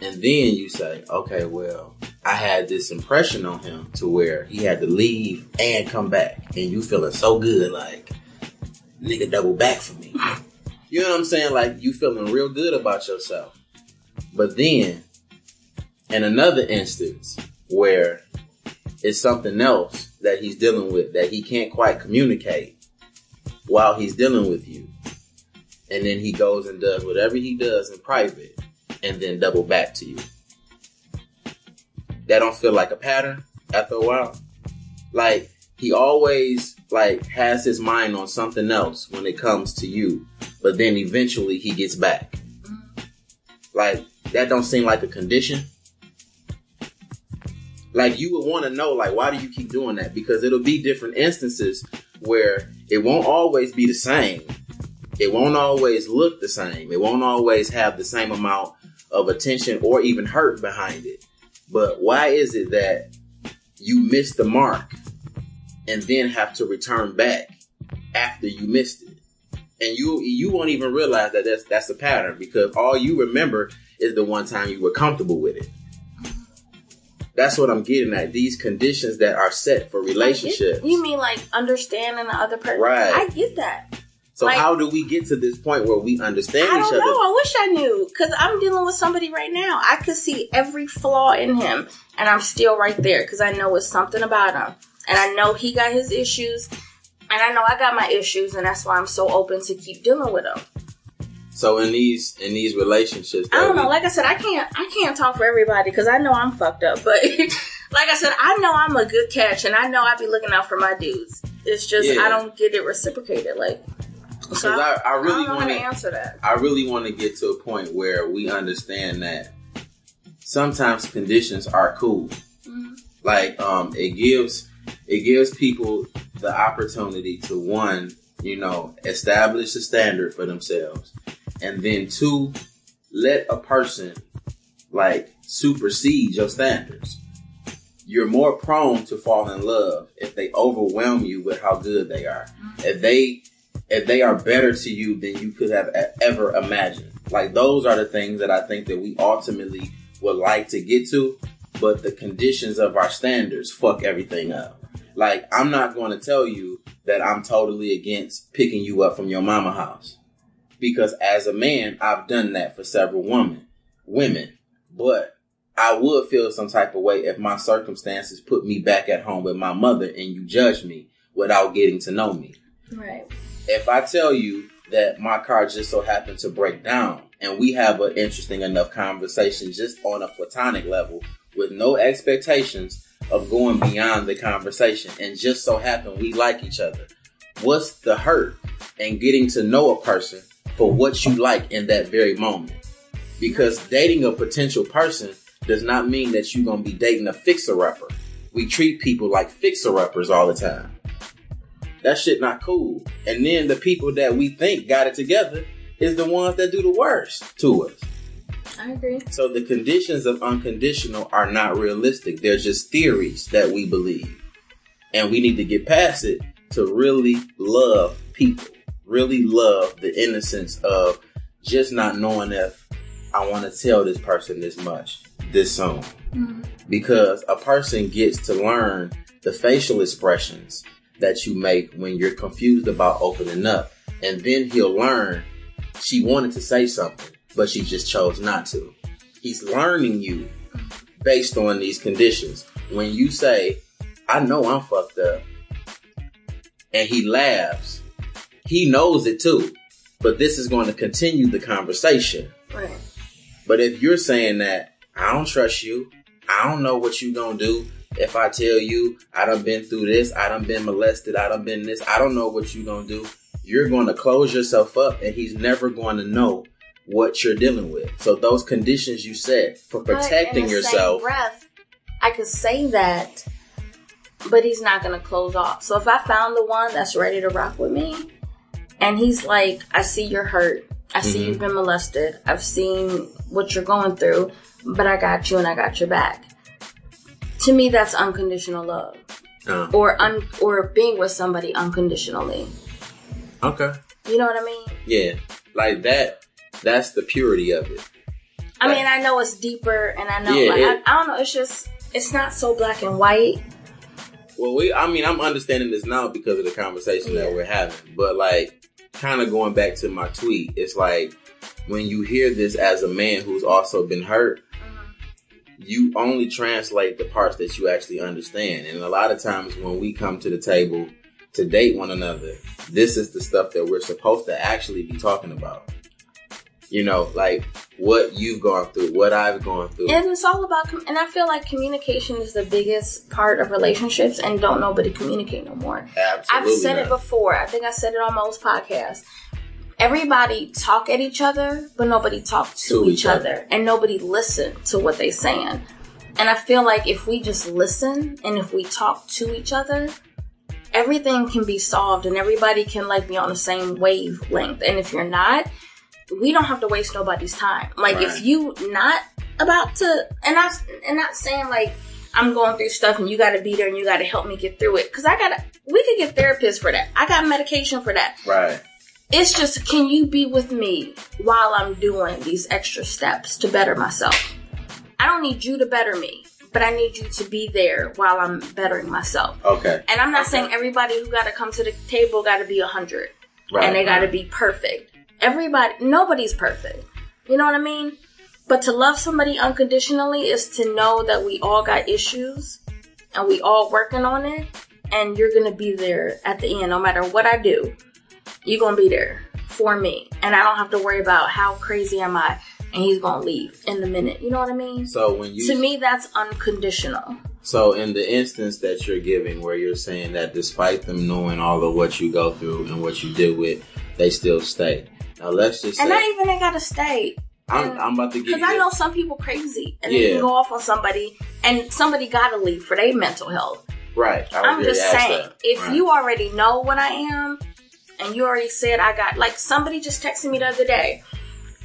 And then you say, okay, well, I had this impression on him to where he had to leave and come back. And you feeling so good, like, nigga double back for me. You know what I'm saying? Like, you feeling real good about yourself. But then, in another instance where it's something else that he's dealing with that he can't quite communicate while he's dealing with you. And then he goes and does whatever he does in private and then double back to you. That don't feel like a pattern after a while. Like he always like has his mind on something else when it comes to you, but then eventually he gets back. Like that don't seem like a condition. Like you would want to know, like, why do you keep doing that? Because it'll be different instances where it won't always be the same. It won't always look the same. It won't always have the same amount of attention or even hurt behind it. But why is it that you miss the mark and then have to return back after you missed it? And you you won't even realize that that's that's a pattern because all you remember is the one time you were comfortable with it. That's what I'm getting at. These conditions that are set for relationships. You mean like understanding the other person? Right. I get that. So like- how do we get to this point where we understand I each don't know. I wish I knew because I'm dealing with somebody right now. I could see every flaw in him, and I'm still right there because I know it's something about him, and I know he got his issues, and I know I got my issues, and that's why I'm so open to keep dealing with him. So in these in these relationships, I don't know. Like I said, I can't. I can't talk for everybody because I know I'm fucked up. But *laughs* like I said, I know I'm a good catch, and I know I'd be looking out for my dudes. It's just Yeah. I don't get it reciprocated. Like, so I, I really don't know how want to answer that. I really want to get to a point where we understand that sometimes conditions are cool. Mhm. Like um, it gives it gives people the opportunity to one, you know, establish a standard for themselves, and then two, let a person like supersede your standards. You're more prone to fall in love if they overwhelm you with how good they are. Mm-hmm. If they if they are better to you than you could have ever imagined. Like those are the things that I think that we ultimately would like to get to, but the conditions of our standards fuck everything up. Like I'm not going to tell you that I'm totally against picking you up from your mama house. Because as a man, I've done that for several women, women, but I would feel some type of way if my circumstances put me back at home with my mother and you judge me without getting to know me Right. if I tell you that my car just so happened to break down and we have an interesting enough conversation just on a platonic level with no expectations of going beyond the conversation and just so happen we like each other, what's the hurt in getting to know a person for what you like in that very moment? Because dating a potential person does not mean that you're going to be dating a fixer-upper. We treat people like fixer-uppers all the time that shit not cool. And then the people that we think got it together is the ones that do the worst to us. I agree. So the conditions of unconditional are not realistic. They're just theories that we believe. And we need to get past it to really love people. Really love the innocence of just not knowing if I want to tell this person this much this soon. Mm-hmm. Because a person gets to learn the facial expressions that you make when you're confused about opening up. And then he'll learn she wanted to say something, but she just chose not to. He's learning you based on these conditions. When you say, I know I'm fucked up, and he laughs, he knows it too. But this is going to continue the conversation. Right. But if you're saying that, I don't trust you, I don't know what you're gonna do. If I tell you I done been through this, I done been molested, I done been this, I don't know what you're gonna do. You're gonna close yourself up and he's never gonna know what you're dealing with. So those conditions you set for protecting yourself. Breath, I could say that, but he's not gonna close off. So if I found the one that's ready to rock with me, and he's like, "I see you're hurt. I see Mhm. you've been molested. I've seen what you're going through, but I got you and I got your back." To me, that's unconditional love, Uh, or un or being with somebody unconditionally. okay. You know what I mean? Yeah. Like that. That's the purity of it. I mean, I know it's deeper, and I know, Yeah, like, it- I, I don't know. It's just, it's not so black and white. Well, we. I mean, I'm understanding this now because of the conversation that we're having. But like, kind of going back to my tweet, it's like when you hear this as a man who's also been hurt, you only translate the parts that you actually understand. And a lot of times when we come to the table to date one another, this is the stuff that we're supposed to actually be talking about. You know, like what you've gone through, what I've gone through. And it's all about, com- and I feel like communication is the biggest part of relationships, and don't nobody communicate no more. Absolutely. I've said not. it before. I think I said it on most podcasts. Everybody talk at each other, but nobody talk to, To each, each other. other. and nobody listen to what they're saying. And I feel like if we just listen and if we talk to each other, everything can be solved, and everybody can like be on the same wavelength. And if you're not, we don't have to waste nobody's time. Like Right. if you not about to, and I and not saying like I'm going through stuff and you got to be there and you got to help me get through it because I gotta. We could get therapists for that. I got medication for that. Right. It's just, can you be with me while I'm doing these extra steps to better myself? I don't need you to better me, but I need you to be there while I'm bettering myself. Okay. And I'm not Okay. saying everybody who got to come to the table got to be a hundred Right. and they got to be perfect. Everybody, nobody's perfect. You know what I mean? But to love somebody unconditionally is to know that we all got issues and we all working on it and you're going to be there at the end no matter what I do. You're going to be there for me and I don't have to worry about how crazy am I and he's going to leave in the minute. You know what I mean? So when you to me that's unconditional. So in the instance that you're giving where you're saying that despite them knowing all of what you go through and what you deal with, they still stay. Now let's just say And not even they got to stay. I'm, I'm about to give Because I know some people crazy and they can go off on somebody and somebody gotta leave for their mental health. right. I I'm just saying, that. if Right. you already know what I am and you already said I got like somebody just texted me the other day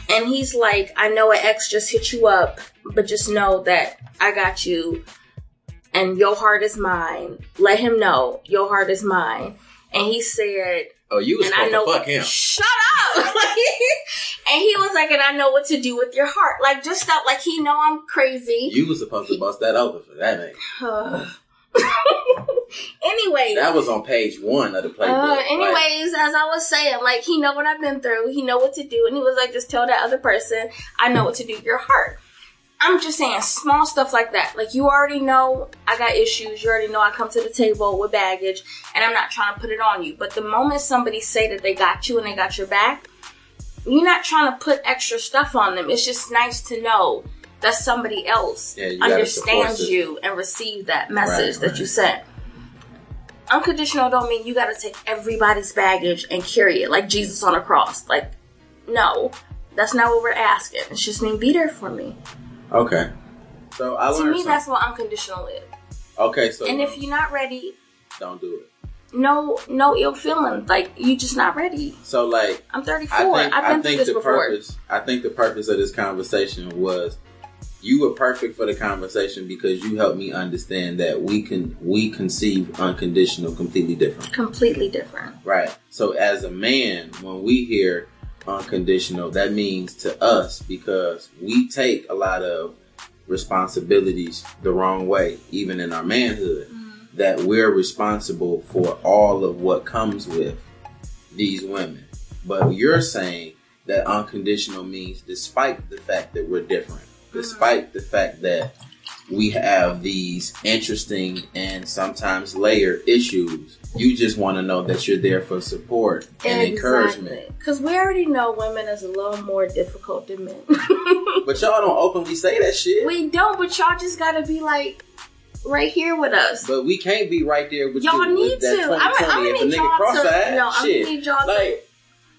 and he's like, I know an ex just hit you up, but just know that I got you and your heart is mine. Let him know your heart is mine. And he said, oh, you was and I supposed know to fuck him. Shut up! *laughs* and he was like, and I know what to do with your heart. Like just stuff like he know I'm crazy. You was supposed to bust that open for that nigga. *sighs* anyway, That was on page one of the playbook. uh, Like, anyways, as I was saying, like he know what I've been through. He know what to do, and he was like, just tell that other person, I know what to do. With your heart. I'm just saying small stuff like that. Like you already know I got issues. You already know I come to the table with baggage, and I'm not trying to put it on you. But the moment somebody say that they got you and they got your back, you're not trying to put extra stuff on them. It's just nice to know that somebody else Yeah, you got a support understands you and receive that message Right, that right. you sent. Unconditional don't mean you got to take everybody's baggage and carry it like Jesus on a cross. Like, no, that's not what we're asking. It's just mean be there for me. Okay. So I To learned me, something. that's what unconditional is. okay. So And if you're not ready, don't do it. no, no ill feelings. Like you just not ready. So like I'm 34. I think I've I been through think this the before. purpose I think the purpose of this conversation was you were perfect for the conversation because you helped me understand that we can we conceive unconditional completely different. Completely different. Right. So as a man, when we hear unconditional, that means to us because we take a lot of responsibilities the wrong way, even in our manhood, mm-hmm. that we're responsible for all of what comes with these women. But you're saying that unconditional means despite the fact that we're different, mm-hmm. despite the fact that we have these interesting and sometimes layered issues, you just want to know that you're there for support and encouragement. Because we already know women is a little more difficult than men. *laughs* But y'all don't openly say that shit. we don't, but y'all just gotta be like right here with us. but we can't be right there with Y'all you need with to. I'm, I'm gonna need y'all cross to. No, I'm shit, gonna need y'all to. like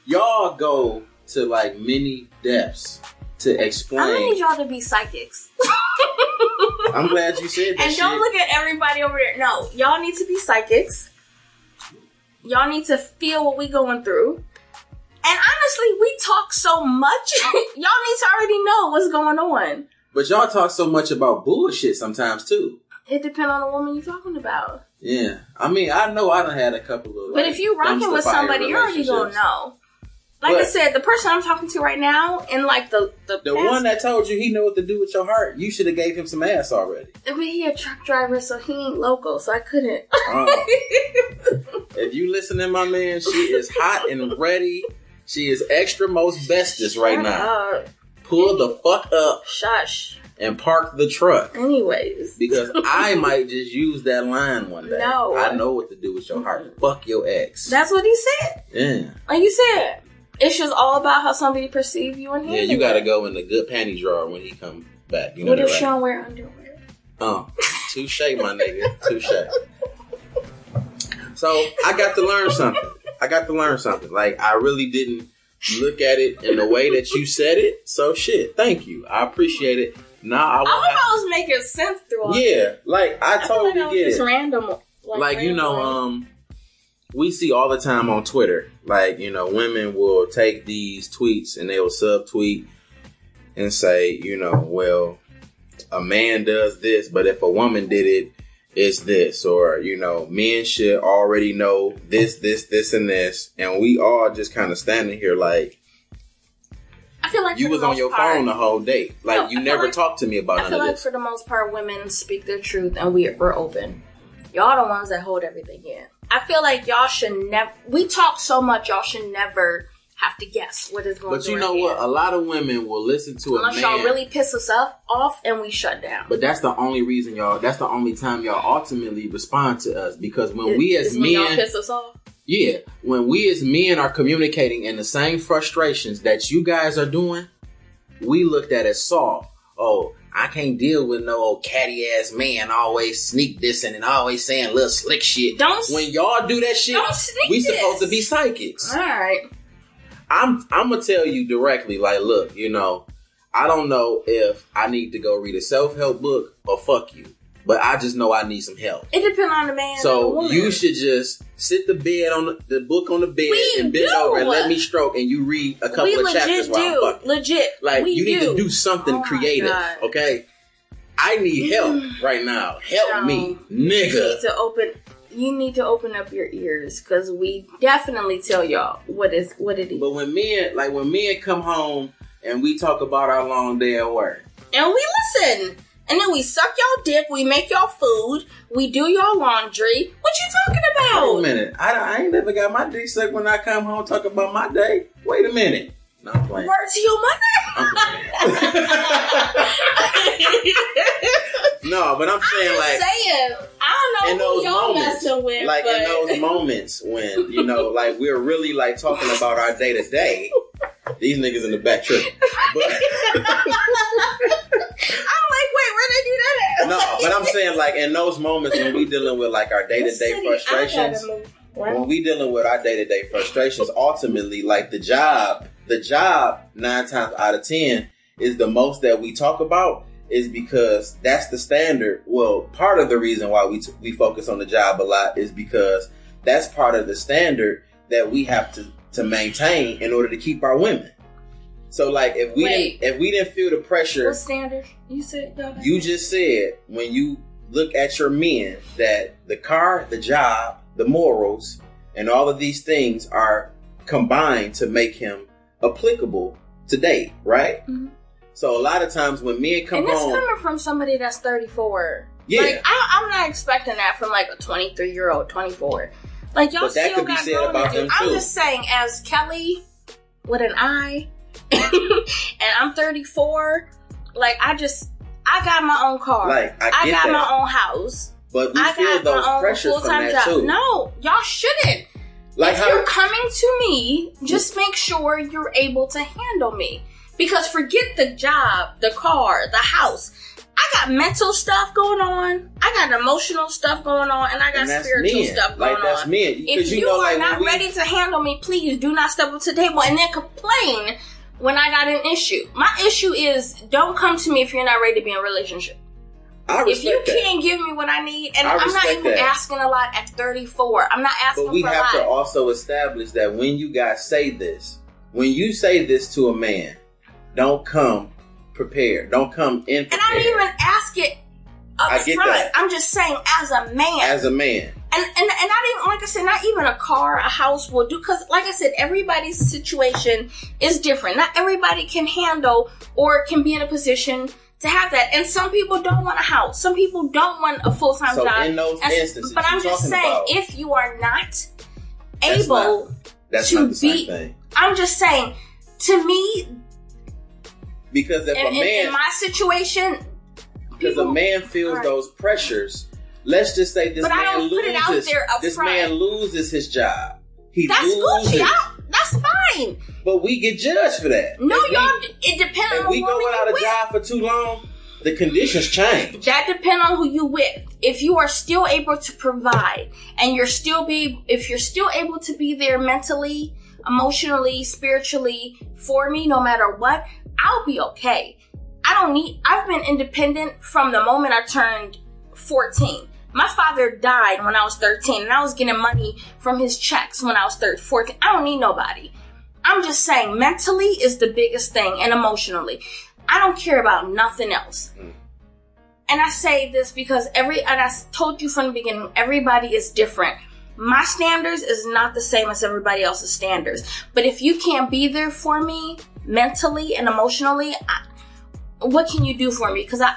y'all go to like many depths to explain. I'm need y'all to be psychics. *laughs* I'm glad you said that and shit. don't look at everybody over there. No, y'all need to be psychics. Y'all need to feel what we going through. And honestly, we talk so much. *laughs* y'all need to already know what's going on. but y'all talk so much about bullshit sometimes too. It depends on the woman you're talking about. Yeah, I mean, I know I done had a couple of. But like, if you rocking with somebody, you're already gonna know. Like I said, the person I'm talking to right now, and like the the, The past- one that told you he know what to do with your heart, you should have gave him some ass already. I mean, he a truck driver, so he ain't local, so I couldn't. Oh. *laughs* if you listening, my man, she is hot and ready. She is extra most bestest right Shut now. up. Pull the fuck up Shush. and park the truck. Anyways, Because *laughs* I might just use that line one day. No. I know what to do with your heart. Fuck your ex. that's what he said. yeah. Like you said, it's just all about how somebody perceive you and Yeah, you gotta go in the good panty drawer when he come back. You know What if right? don't wear underwear? Oh, touche, my nigga. Touche. So I got to learn something. I got to learn something. Like I really didn't look at it in the way that you said it. So shit. Thank you. I appreciate it. Now I I. I was making sense through all Yeah, like I I totally like I was get just it. random. Like you know, um, we see all the time on Twitter. Like you know, women will take these tweets and they will subtweet and say, you know, well, a man does this, but if a woman did it, it's this, or you know, men should already know this, this, this, and this, and we all just kind of standing here like I feel like you was on your part, phone the whole day. Like No, you never like- talked to me about I none feel of like this. for the most part, women speak their truth, and we we're open. Y'all the ones that hold everything in. I feel like y'all should never. We talk so much, y'all should never have to guess what is going. On. But you know what? head. A lot of women will listen to a Unless man. y'all really piss us up, off, and we shut down. But that's the only reason y'all. That's the only time y'all ultimately respond to us because when Is- we as when y'all men, piss us off. yeah, when we as men are communicating in the same frustrations that you guys are doing, we looked at as soft. Oh, I can't deal with no old catty ass man always sneak this and always saying little slick shit. Don't When y'all do that shit, don't sneak we this. supposed to be psychics. All right. I'm I'm gonna tell you directly, like, look, you know, I don't know if I need to go read a self help book or fuck you, but I just know I need some help. It depends on the man. and the So woman. you should just sit the bed on the, the book on the bed We and bend do. over and let me stroke, and you read a couple we of chapters while I'm fucking. Legit. Like you need to do something Oh creative, okay? I need help mm. right now. Help So, me, You need to open. You need to open up your ears because we definitely tell y'all what is what it is, But when men, like when men come home and we talk about our long day at work, and we listen. And then we suck y'all dick. We make y'all food. We do y'all laundry. What you talking about? Wait a minute. I, I ain't never got my dick sucked when I come home talk about my day. Wait a minute. No, I'm playing. Word to your mother. *laughs* no, but I'm saying I'm like saying, I don't in know who those y'all moments, messing with, like but in those moments when you know, *laughs* like we're really like talking about our day to day. These niggas in the back tripping. But *laughs* I'm like, wait, where they do that at? no, but I'm saying like in those moments when we dealing with like our day to day frustrations. gotta move. What? when we dealing with our day to day frustrations, ultimately, like the job, the job nine times out of ten is the most that we talk about is because that's the standard. Well, part of the reason why we t- we focus on the job a lot is because that's part of the standard that we have to to maintain in order to keep our women. So, like, if we Wait. didn't if we didn't feel the pressure What standard? You said you just said when you look at your men that the car, the job, the morals, and all of these things are combined to make him applicable today, right? Mhm. So a lot of times when men come and home, coming from somebody that's 34. yeah, Like, I, I'm not expecting that from like a 23 year old, 24. Like, y'all still got growing about to do. I'm just saying, as Kelly with an I, *laughs* and I'm 34, like, I just, I got my own car. like I I got that, my own house. but we I feel got those my own pressures from that job. too. No, y'all shouldn't. Like if how you're coming to me, just make sure you're able to handle me. Because forget the job, the car, the house. I got mental stuff going on. I got emotional stuff going on, and I got and spiritual men. stuff going like that's on. men. If Because you, know, are like not we- ready to handle me, please do not step up to the table and then complain when I got an issue. My issue is don't come to me if you're not ready to be in a relationship. If you that. can't give me what I need, and I I'm not even that. asking a lot at 34. I'm not asking But we have to also establish that when you guys say this, when you say this to a man, don't come prepared. Don't come in And I prepared. didn't even ask it up I get front. that. I'm just saying, as a man, As a man, and and and not even like I said, not even a car, a house will do. Because like I said, everybody's situation is different. Not everybody can handle or can be in a position to have that. And some people don't want a house. Some people don't want a full time So job. in those And- instances but I'm just saying, about- if you are not able, that's To not the same be- thing. I'm just saying. To me, Because if in, a man, in my situation, because a man feels Right. those pressures, let's just say this But I man don't put loses. it out there up this front. man loses his job. He that's loses, Gucci. I, fine. but we get judged for that. No, If y'all. It depends If on we the go without a job for too long, the conditions change. That depend on who you with. If you are still able to provide and you're still be if you're still able to be there mentally, emotionally, spiritually for me no matter what, I'll be okay. I don't need I've been independent from the moment I turned 14. My father died when I was 13 and I was getting money from his checks when I was 13, 14. I don't need nobody. I'm just saying mentally is the biggest thing and emotionally. I don't care about nothing else. And I say this because every, and I told you from the beginning, everybody is different. My standards is not the same as everybody else's standards. But if you can't be there for me mentally and emotionally, I, what can you do for me? Because I,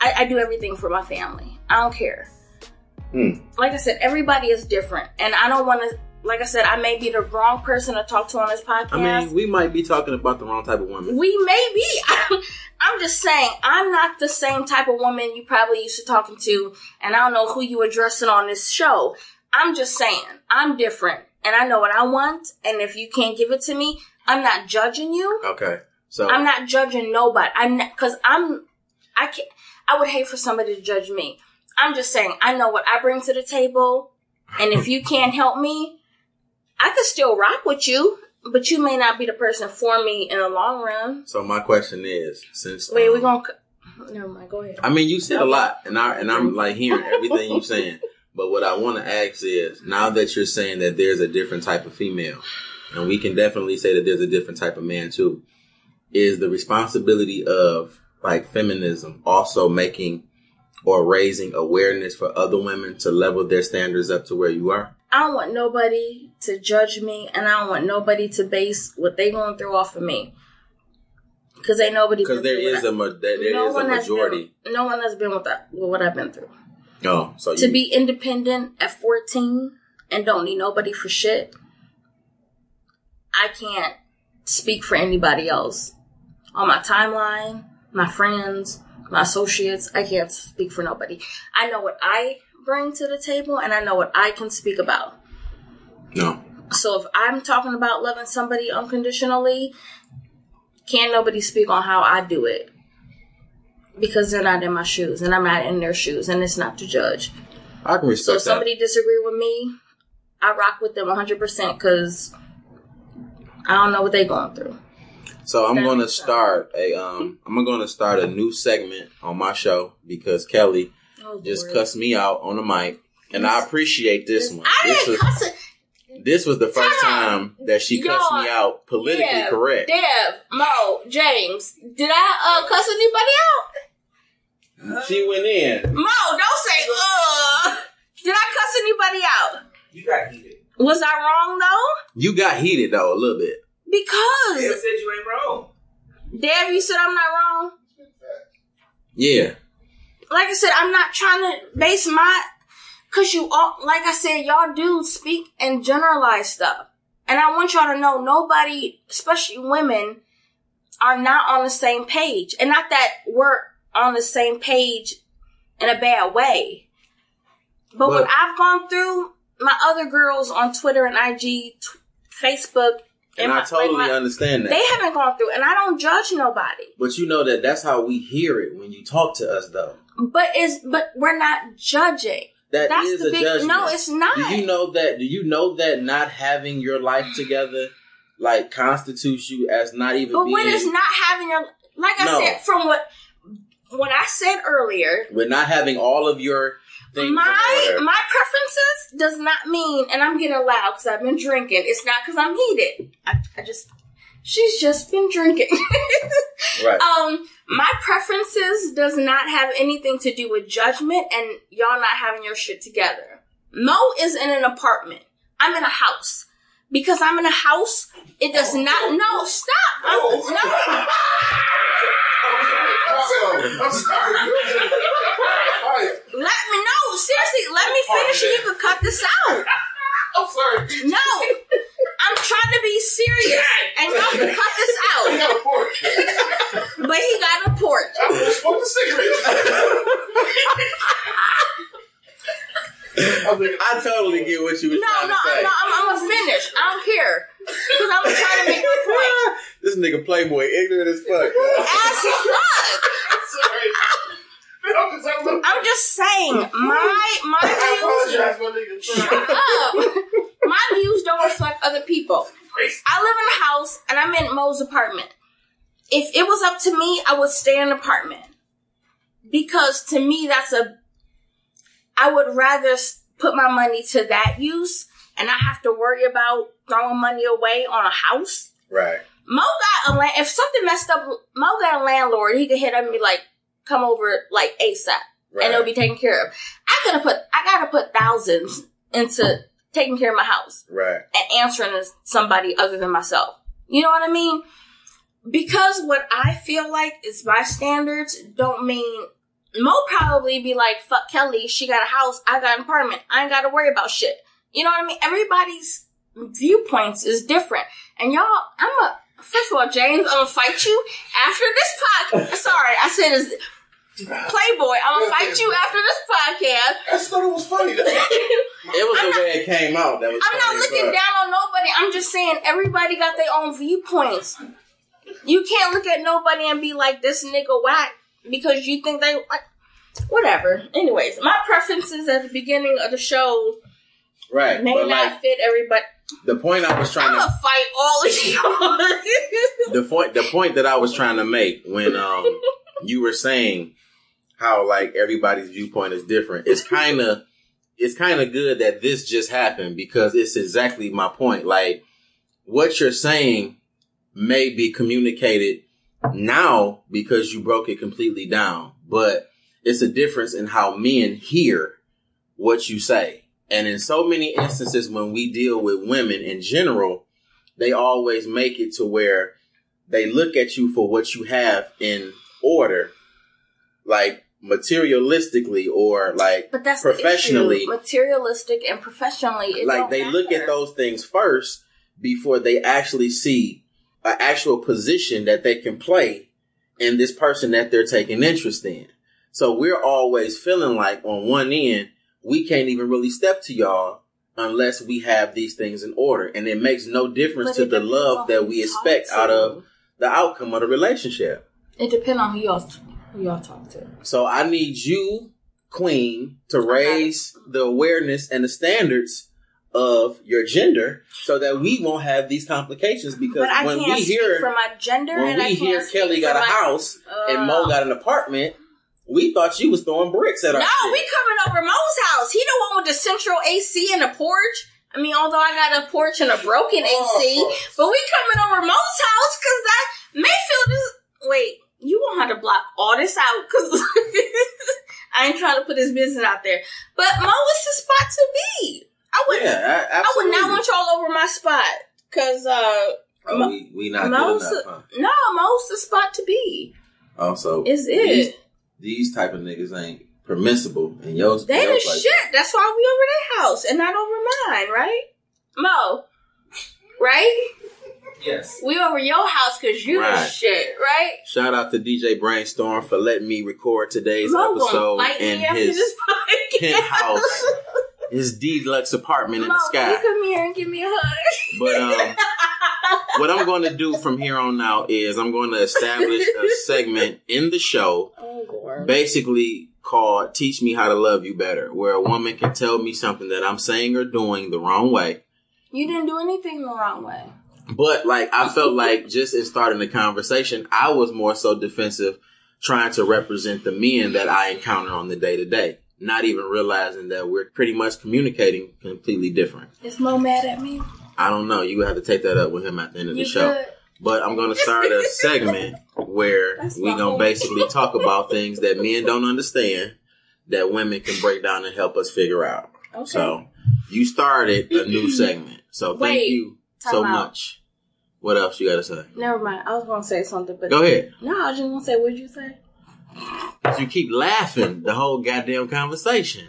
I, I do everything for my family. I don't care. Hmm. Like I said, everybody is different. And I don't want to, like I said, I may be the wrong person to talk to on this podcast. I mean, we might be talking about the wrong type of woman. We may be. *laughs* I'm just saying, I'm not the same type of woman you probably used to talking to, and I don't know who you addressing on this show. I'm just saying, I'm different, and I know what I want, and if you can't give it to me, I'm not judging you. Okay, so I'm not judging nobody. I'm not, cause I'm, I can't, I would hate for somebody to judge me. I'm just saying, I know what I bring to the table, and if you can't help me, I could still rock with you, but you may not be the person for me in the long run. So my question is, since Wait, um, we gonna. Never mind. Go ahead. I mean, you said a lot, and I and I'm like hearing everything you're saying. But what I want to ask is, now that you're saying that there's a different type of female, and we can definitely say that there's a different type of man too, is the responsibility of like feminism also making or raising awareness for other women to level their standards up to where you are? I don't want nobody to judge me, and I don't want nobody to base what they going through off of me. Because ain't nobody. Because been there is what a ma- there, there no is a majority. Been, no one has been with, that, with what I've been through. Oh, so To you, be independent at 14 and don't need nobody for shit, I can't speak for anybody else. On my timeline, my friends, my associates, I can't speak for nobody. I know what I bring to the table and I know what I can speak about. no. So if I'm talking about loving somebody unconditionally, can't nobody speak on how I do it. Because they're not in my shoes and I'm not in their shoes and it's not to judge. I can So if somebody disagree with me, I rock with them 100% because I don't know what they going through. That. So I'm going to start a um I'm going to start a new segment on my show because Kelly Oh, just Lord. cussed me out on the mic, and I appreciate this one. I This didn't was cuss this was the first Time that she cussed me Y'all, out politically Dev, correct. Dev, Mo, James, did I uh, cuss anybody out? She went in. Mo, don't say uh. Did I cuss anybody out? You got heated. Was I wrong though? You got heated though a little bit. Dev Because said you ain't wrong. Dev, you said I'm not wrong. Yeah. like I said, I'm not trying to base my, cause you all, like I said, y'all do speak and generalize stuff. And I want y'all to know nobody, especially women, are not on the same page. And not that we're on the same page in a bad way. But, what I've gone through, my other girls on Twitter and IG, t- Facebook, And my- I totally like my- understand that. they haven't gone through, and I don't judge nobody. but you know that that's how we hear it when you talk to us though. But it's, but we're not judging. That That's is the a big- judgment. no, it's not. Do you know that? Do you know that not having your life together like constitutes you as not even But being? when it's not having your, like I No. said, from what when I said earlier, We're not having all of your things. my my preferences does not mean, and I'm getting loud because I've been drinking. It's not because I'm heated. I, I just, she's just been drinking. *laughs* Right. Um, my preferences does not have anything to do with judgment and y'all not having your shit together. Mo is in an apartment. I'm in a house. Because I'm in a house, it does not. No, stop. I'm, no. *laughs* I'm sorry. Let me know. Seriously, let me finish and you can cut this out. *laughs* I'm sorry. No. I'm trying to be serious. And y'all can cut this out. He out. got a porch. But he got a porch. I'm gonna smoke a cigarette. I'm *laughs* thinking, I totally get what you were No, trying no, to say. I'm, I'm, I'm gonna finish. I don't care. Because I'm trying to make my point. *laughs* this nigga Playboy ignorant as fuck. As fuck. I'm sorry. I'm just, saying, my my I views apologize, my nigga. shut up. My views don't reflect other people. I live in a house and I'm in Mo's apartment. If it was up to me, I would stay in an apartment. Because to me that's a I would rather put my money to that use and not have to worry about throwing money away on a house. Right. Mo got a land. If something messed up, Mo got a landlord. He could hit up and be like, "Come over like ASAP," Right. and it'll be taken care of. I gotta put. I gotta put thousands into taking care of my house right. and answering to somebody other than myself. You know what I mean? Because what I feel like is my standards don't mean Mo probably be like, fuck Kelly, she got a house, I got an apartment, I ain't gotta worry about shit. You know what I mean? Everybody's viewpoints is different. And y'all, I'm a first of all, James, I'm gonna fight you after this podcast. Sorry, I said this Playboy, I'm gonna fight you after this podcast. I just thought it was funny. That's *laughs* It was the way it came out. That was. I'm not funny as looking fuck. down on nobody. I'm just saying everybody got their own viewpoints. You can't look at nobody and be like this nigga whack because you think they like whatever. Anyways, my preferences at the beginning of the show Right. may But not like fit everybody. The point I was trying to fight all of you. the point the point that I was trying to make when um you were saying how like everybody's viewpoint is different. It's kind of it's kind of good that this just happened because it's exactly my point. Like what you're saying may be communicated now because you broke it completely down, but it's a difference in how men hear what you say. And in so many instances when we deal with women in general, they always make it to where they look at you for what you have in order, like materialistically or like but that's Professionally. materialistic and professionally. Like they look at those things first before they actually see an actual position that they can play in this person that they're taking interest in. So we're always feeling like on one end, we can't even really step to y'all unless we have these things in order. And it makes no difference But to the love that we expect out of the outcome of the relationship. It depends on who y'all who y'all talk to. So I need you, Queen, to raise the awareness and the standards of your gender so that we won't have these complications because when we hear from my gender, when and I we hear Kelly got a my- house and Uh, Mo got an apartment, we thought you was throwing bricks at us. No, shit. we coming over Mo's house. He the one with the central AC and the porch. I mean, although I got a porch and a broken AC, Oh. but we coming over Mo's house because that Mayfield is. Wait, you won't have to block all this out because *laughs* I ain't trying to put his business out there. But Mo is the spot to be. I would. yeah, a- I would not want y'all over my spot because uh, Oh, Mo- we, we not Mo's good enough, huh? no, Mo's the spot to be. Also, Is it? These type of niggas ain't permissible in your They your the place. shit. That's why we over their house and not over mine, right? Mo, right? Yes. We over your house because you the Right. shit, right? Shout out to DJ Brainstorm for letting me record today's Mo episode fight in me his this podcast. penthouse, his deluxe apartment in the sky. you come here and give me a hug. But um, *laughs* *laughs* what I'm going to do from here on out is I'm going to establish a *laughs* segment in the show, oh basically called "Teach Me How to Love You Better," where a woman can tell me something that I'm saying or doing the wrong way. You didn't do anything the wrong way. But like I felt like just in starting the conversation, I was more so defensive, trying to represent the men that I encounter on the day to day, not even realizing that we're pretty much communicating completely different. Is Mo mad at me? I don't know. You have to take that up with him at the end of the You show. good? But I'm going to start a *laughs* segment where That's we gonna basically talk about things that men don't understand that women can break down and help us figure out. Okay. So you started a new *clears throat* segment. So thank you so out. much. What else you gotta say? Never mind. I was gonna say something, but Go ahead. no, I was just gonna say, what'd you say? You keep laughing the whole goddamn conversation.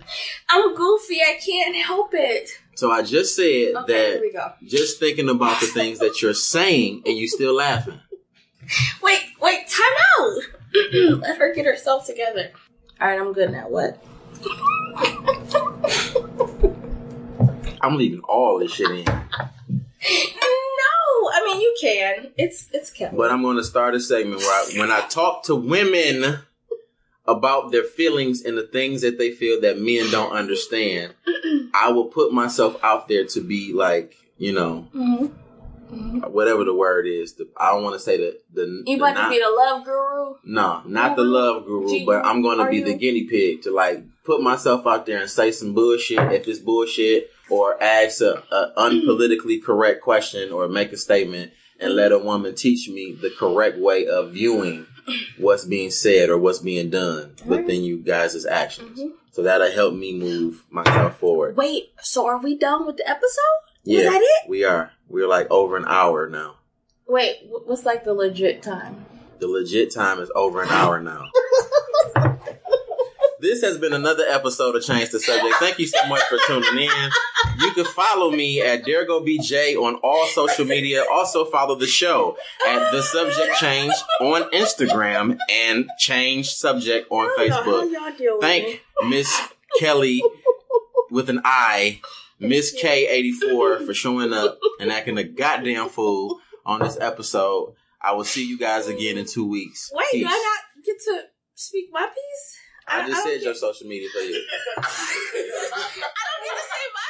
I'm goofy. I can't help it. So I just said Okay, that just thinking about the things that you're saying and you still laughing. Wait, wait, time out. *clears throat* Let her get herself together. All right, I'm good now. What? I'm leaving all this shit in. No, I mean you can. It's it's Kelly. But I'm going to start a segment where I, when I talk to women about their feelings and the things that they feel that men don't understand, I will put myself out there to be like, you know, Mhm. whatever the word is. The, I don't want to say the the, You the about not- to be the love guru? No, not the love guru, but I'm going to be you? the guinea pig to like put myself out there and say some bullshit if it's bullshit, or ask a, a unpolitically correct question or make a statement and let a woman teach me the correct way of viewing what's being said or what's being done within you guys' actions. Mhm. So that'll help me move myself forward. Wait, so are we done with the episode? yeah, that it? we are. We're like over an hour now. Wait, what's like the legit time? The legit time is over an hour now. *laughs* this has been another episode of Change the Subject. Thank you so much for tuning in. You can follow me at DergoBJ on all social media. Also follow the show at The Subject Change on Instagram and Change Subject on Facebook. Thank Miss Kelly with an I, Miss K84 for showing up and acting a goddamn fool on this episode. I will see you guys again in two weeks. Wait, Peace. do I not get to speak my piece? I just don't said get- your social media for you. *laughs* I don't get to say my